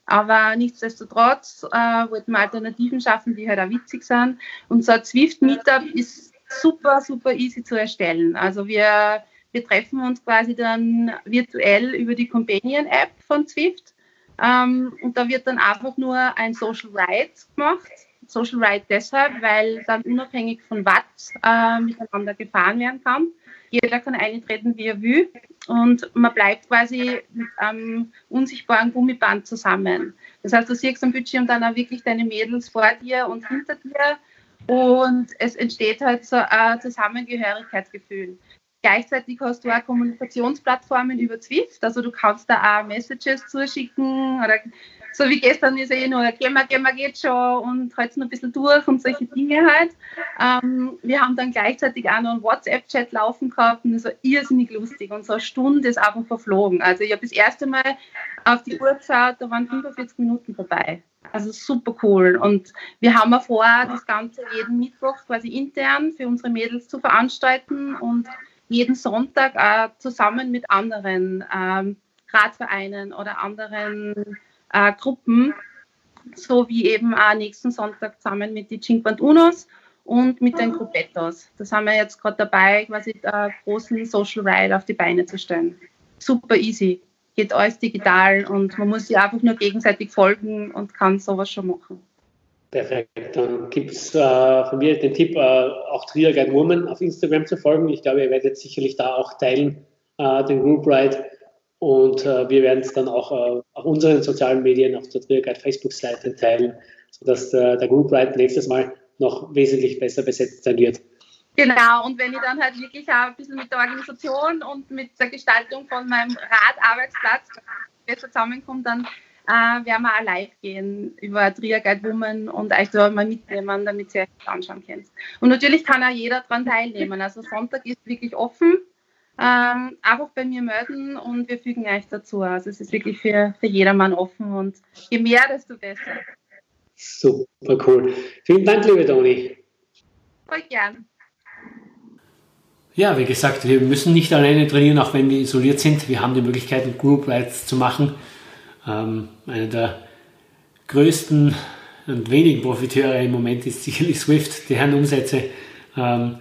Aber nichtsdestotrotz äh, wollten wir Alternativen schaffen, die halt auch witzig sind. Unser Zwift Meetup ist super, super easy zu erstellen. Also wir wir treffen uns quasi dann virtuell über die Companion-App von Zwift. Ähm, und da wird dann einfach nur ein Social Ride gemacht. Social Ride deshalb, weil dann unabhängig von Watt äh, miteinander gefahren werden kann. Jeder kann eintreten, wie er will. Und man bleibt quasi mit einem unsichtbaren Gummiband zusammen. Das heißt, du siehst am Bildschirm dann auch wirklich deine Mädels vor dir und hinter dir. Und es entsteht halt so ein Zusammengehörigkeitsgefühl. Gleichzeitig hast du auch Kommunikationsplattformen über Zwift, also du kannst da auch Messages zuschicken oder so wie gestern ist eh nur, gehen wir, gehen wir, geht schon und halt noch ein bisschen durch und solche Dinge halt. Ähm, wir haben dann gleichzeitig auch noch einen WhatsApp-Chat laufen gehabt und das war irrsinnig lustig und so eine Stunde ist einfach verflogen. Also ich habe das erste Mal auf die Uhr geschaut, da waren 45 Minuten vorbei. Also super cool. Und wir haben auch vor, das Ganze jeden Mittwoch quasi intern für unsere Mädels zu veranstalten und jeden Sonntag auch zusammen mit anderen ähm, Radvereinen oder anderen äh, Gruppen, so wie eben auch nächsten Sonntag zusammen mit den Cinquant Unos und mit den Gruppettos. Das haben wir jetzt gerade dabei, quasi einen großen Social Ride auf die Beine zu stellen. Super easy, geht alles digital und man muss sich einfach nur gegenseitig folgen und kann sowas schon machen. Perfekt. Dann gibt es äh, von mir den Tipp, äh, auch Trier Guide Woman auf Instagram zu folgen. Ich glaube, ihr werdet sicherlich da auch teilen, äh, den Group Ride. Und äh, wir werden es dann auch äh, auf unseren sozialen Medien, auf der Trier Guide Facebook-Seite teilen, sodass äh, der Group Ride nächstes Mal noch wesentlich besser besetzt sein wird. Genau, und wenn ich dann halt wirklich auch ein bisschen mit der Organisation und mit der Gestaltung von meinem Radarbeitsplatz zusammenkomme, dann äh, werden wir auch live gehen über Trier Guide Woman und euch da mal mitnehmen, damit ihr euch das anschauen könnt. Und natürlich kann auch jeder daran teilnehmen. Also Sonntag ist wirklich offen. Ähm, einfach bei mir melden und wir fügen euch dazu. Also es ist wirklich für, für jedermann offen und je mehr, desto besser. Super cool. Vielen Dank, liebe Toni. Voll gern. Ja, wie gesagt, wir müssen nicht alleine trainieren, auch wenn wir isoliert sind. Wir haben die Möglichkeit, Group Rides zu machen. Ähm, einer der größten und wenigen Profiteure im Moment ist sicherlich Swift, deren Umsätze ähm,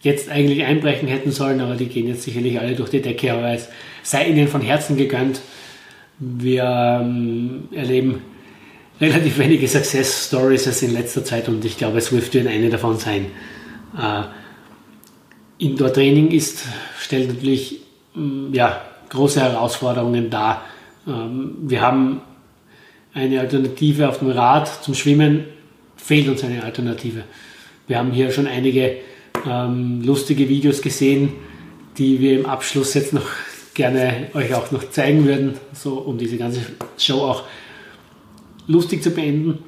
jetzt eigentlich einbrechen hätten sollen, aber die gehen jetzt sicherlich alle durch die Decke, aber es sei ihnen von Herzen gegönnt. Wir ähm, erleben relativ wenige Success Stories in letzter Zeit und ich glaube, Swift wird eine davon sein. Äh, Indoor-Training ist, stellt natürlich mm, ja, große Herausforderungen dar. Ähm, wir haben eine Alternative auf dem Rad zum Schwimmen, fehlt uns eine Alternative. Wir haben hier schon einige ähm, lustige Videos gesehen, die wir im Abschluss jetzt noch gerne euch auch noch zeigen würden, so um diese ganze Show auch lustig zu beenden.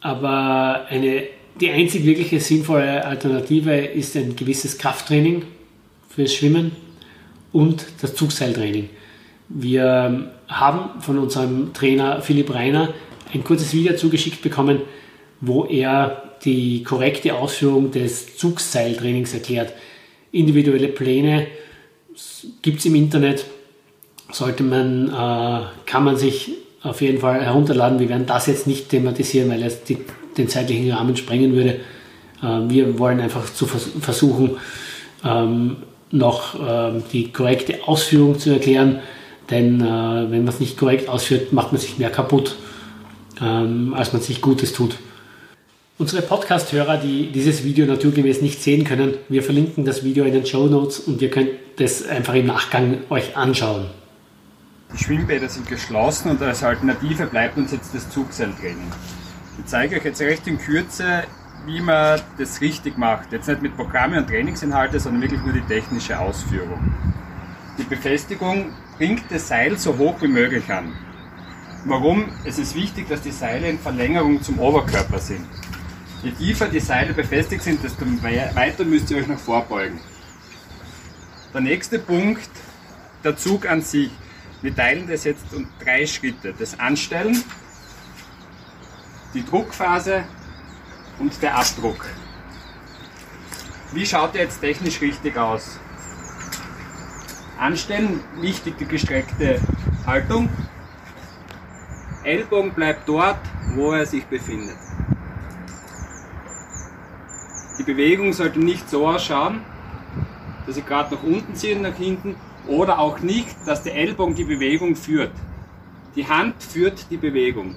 Aber eine, die einzig wirkliche sinnvolle Alternative ist ein gewisses Krafttraining fürs Schwimmen und das Zugseiltraining. Wir haben von unserem Trainer Philipp Reiner ein kurzes Video zugeschickt bekommen, wo er die korrekte Ausführung des Zugseiltrainings erklärt. Individuelle Pläne gibt es im Internet, sollte man, äh, kann man sich auf jeden Fall herunterladen. Wir werden das jetzt nicht thematisieren, weil es die, den zeitlichen Rahmen sprengen würde. Äh, wir wollen einfach zu vers versuchen, ähm, noch äh, die korrekte Ausführung zu erklären, denn äh, wenn man es nicht korrekt ausführt, macht man sich mehr kaputt, ähm, als man sich Gutes tut. Unsere Podcast-Hörer, die dieses Video naturgemäß nicht sehen können, wir verlinken das Video in den Show Notes und ihr könnt das einfach im Nachgang euch anschauen. Die Schwimmbäder sind geschlossen und als Alternative bleibt uns jetzt das Zugseiltraining. Ich zeige euch jetzt recht in Kürze, wie man das richtig macht. Jetzt nicht mit Programme und Trainingsinhalte, sondern wirklich nur die technische Ausführung. Die Befestigung bringt das Seil so hoch wie möglich an. Warum? Es ist wichtig, dass die Seile in Verlängerung zum Oberkörper sind. Je tiefer die Seile befestigt sind, desto weiter müsst ihr euch nach vorbeugen. Der nächste Punkt, der Zug an sich. Wir teilen das jetzt um drei Schritte. Das Anstellen, die Druckphase und der Abdruck. Wie schaut der jetzt technisch richtig aus? Anstellen, wichtig die gestreckte Haltung. Ellbogen bleibt dort, wo er sich befindet. Die Bewegung sollte nicht so ausschauen, dass ich gerade nach unten ziehe nach hinten oder auch nicht, dass der Ellbogen die Bewegung führt. Die Hand führt die Bewegung.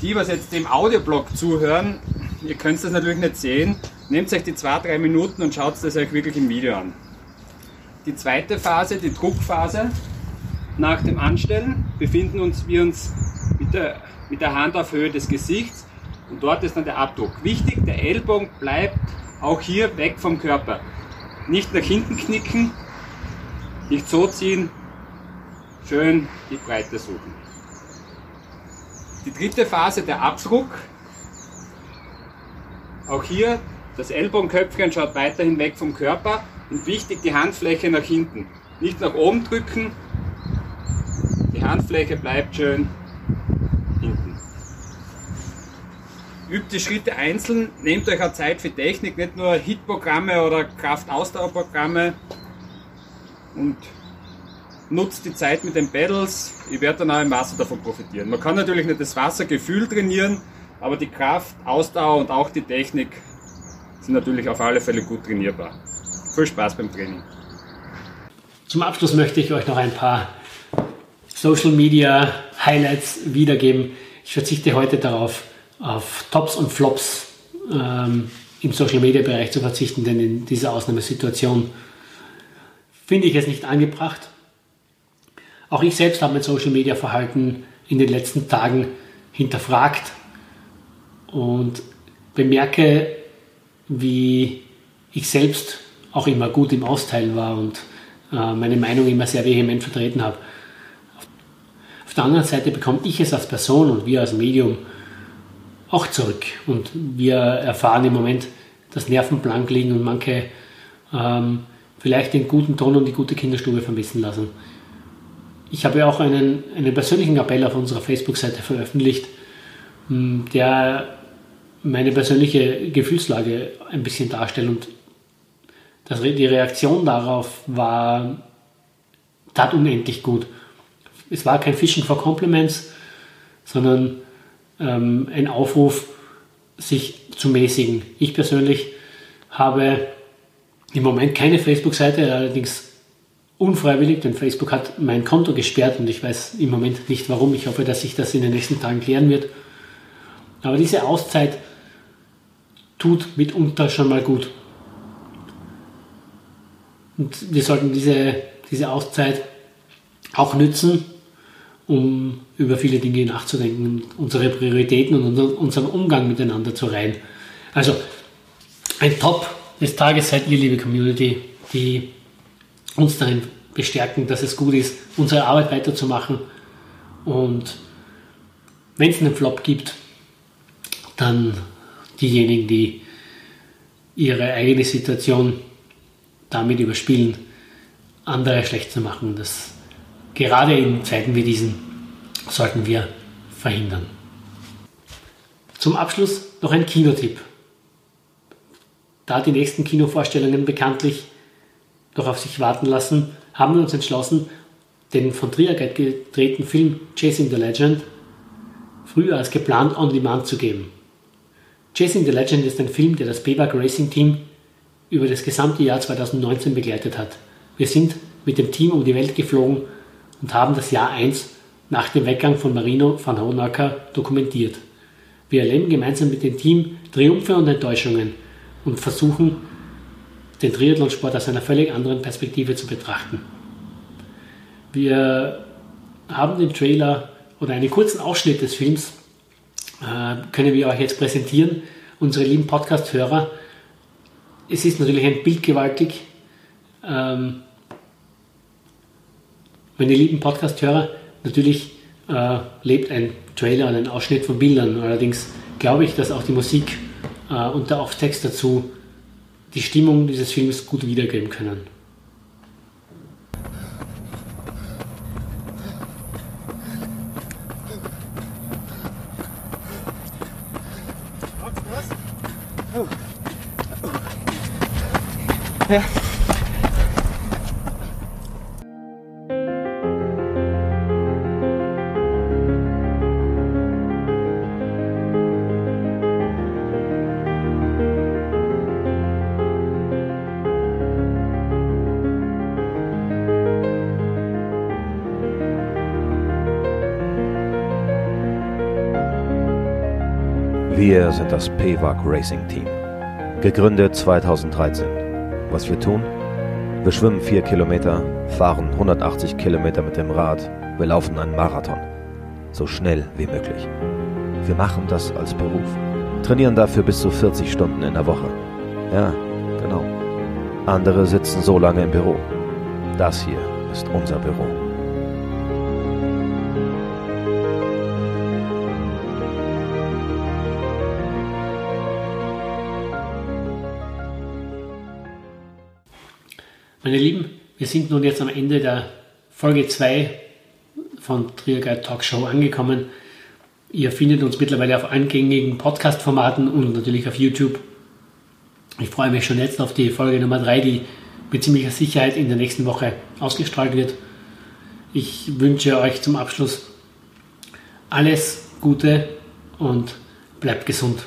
Die, was jetzt dem Audioblock zuhören, ihr könnt das natürlich nicht sehen, nehmt euch die zwei, drei Minuten und schaut das euch wirklich im Video an. Die zweite Phase, die Druckphase, nach dem Anstellen befinden uns, wir uns mit der, mit der Hand auf Höhe des Gesichts und dort ist dann der Abdruck. Wichtig, der Ellbogen bleibt auch hier weg vom Körper. Nicht nach hinten knicken, nicht so ziehen, schön die Breite suchen. Die dritte Phase, der Abdruck. Auch hier, das Ellbogenköpfchen schaut weiterhin weg vom Körper und wichtig, die Handfläche nach hinten. Nicht nach oben drücken, die Handfläche bleibt schön hinten. Übt die Schritte einzeln, nehmt euch auch Zeit für Technik, nicht nur Hitprogramme oder Kraftausdauerprogramme und nutzt die Zeit mit den Pedals. Ich werde dann auch im Wasser davon profitieren. Man kann natürlich nicht das Wassergefühl trainieren, aber die Kraft, Ausdauer und auch die Technik sind natürlich auf alle Fälle gut trainierbar. Viel Spaß beim Training. Zum Abschluss möchte ich euch noch ein paar Social Media Highlights wiedergeben. Ich verzichte heute darauf, auf Tops und Flops ähm, im Social Media Bereich zu verzichten, denn in dieser Ausnahmesituation finde ich es nicht angebracht. Auch ich selbst habe mein Social Media Verhalten in den letzten Tagen hinterfragt und bemerke, wie ich selbst auch immer gut im Austeilen war und äh, meine Meinung immer sehr vehement vertreten habe. Auf der anderen Seite bekomme ich es als Person und wir als Medium auch zurück. Und wir erfahren im Moment, dass Nerven blank liegen und manche ähm, vielleicht den guten Ton und die gute Kinderstube vermissen lassen. Ich habe ja auch einen, einen persönlichen Appell auf unserer Facebook-Seite veröffentlicht, hm, der meine persönliche Gefühlslage ein bisschen darstellt und das, die Reaktion darauf war tat unendlich gut. Es war kein Fishing for Compliments, sondern ähm, ein Aufruf, sich zu mäßigen. Ich persönlich habe im Moment keine Facebook-Seite, allerdings unfreiwillig, denn Facebook hat mein Konto gesperrt und ich weiß im Moment nicht warum. Ich hoffe, dass sich das in den nächsten Tagen klären wird. Aber diese Auszeit tut mitunter schon mal gut. Und wir sollten diese, diese Auszeit auch nützen, um über viele Dinge nachzudenken, unsere Prioritäten und unseren Umgang miteinander zu reihen. Also ein Top des Tages seid ihr, liebe Community, die uns darin bestärken, dass es gut ist, unsere Arbeit weiterzumachen. Und wenn es einen Flop gibt, dann diejenigen, die ihre eigene Situation damit überspielen, andere schlecht zu machen. Das gerade in Zeiten wie diesen sollten wir verhindern. Zum Abschluss noch ein Kinotipp. Da die nächsten Kinovorstellungen bekanntlich noch auf sich warten lassen, haben wir uns entschlossen, den von Trier gedrehten Film Chasing the Legend früher als geplant on demand zu geben. Chasing the Legend ist ein Film, der das Payback Racing Team über das gesamte Jahr 2019 begleitet hat. Wir sind mit dem Team um die Welt geflogen und haben das Jahr 1 nach dem Weggang von Marino van Hohenacker dokumentiert. Wir erleben gemeinsam mit dem Team Triumphe und Enttäuschungen und versuchen, den Triathlonsport aus einer völlig anderen Perspektive zu betrachten. Wir haben den Trailer oder einen kurzen Ausschnitt des Films äh, können wir euch jetzt präsentieren, unsere lieben Podcast-Hörer. Es ist natürlich ein Bild gewaltig. Ähm, meine lieben Podcast-Hörer, natürlich äh, lebt ein Trailer und ein Ausschnitt von Bildern. Allerdings glaube ich, dass auch die Musik äh, und der Off-Text dazu die Stimmung dieses Films gut wiedergeben können. Ja. Wir sind das PWAG Racing Team. Gegründet 2013. Was wir tun? Wir schwimmen 4 Kilometer, fahren 180 Kilometer mit dem Rad, wir laufen einen Marathon. So schnell wie möglich. Wir machen das als Beruf. Trainieren dafür bis zu 40 Stunden in der Woche. Ja, genau. Andere sitzen so lange im Büro. Das hier ist unser Büro. Meine Lieben, wir sind nun jetzt am Ende der Folge 2 von Trier Guide Talk Show angekommen. Ihr findet uns mittlerweile auf allen gängigen Podcast-Formaten und natürlich auf YouTube. Ich freue mich schon jetzt auf die Folge Nummer 3, die mit ziemlicher Sicherheit in der nächsten Woche ausgestrahlt wird. Ich wünsche euch zum Abschluss alles Gute und bleibt gesund.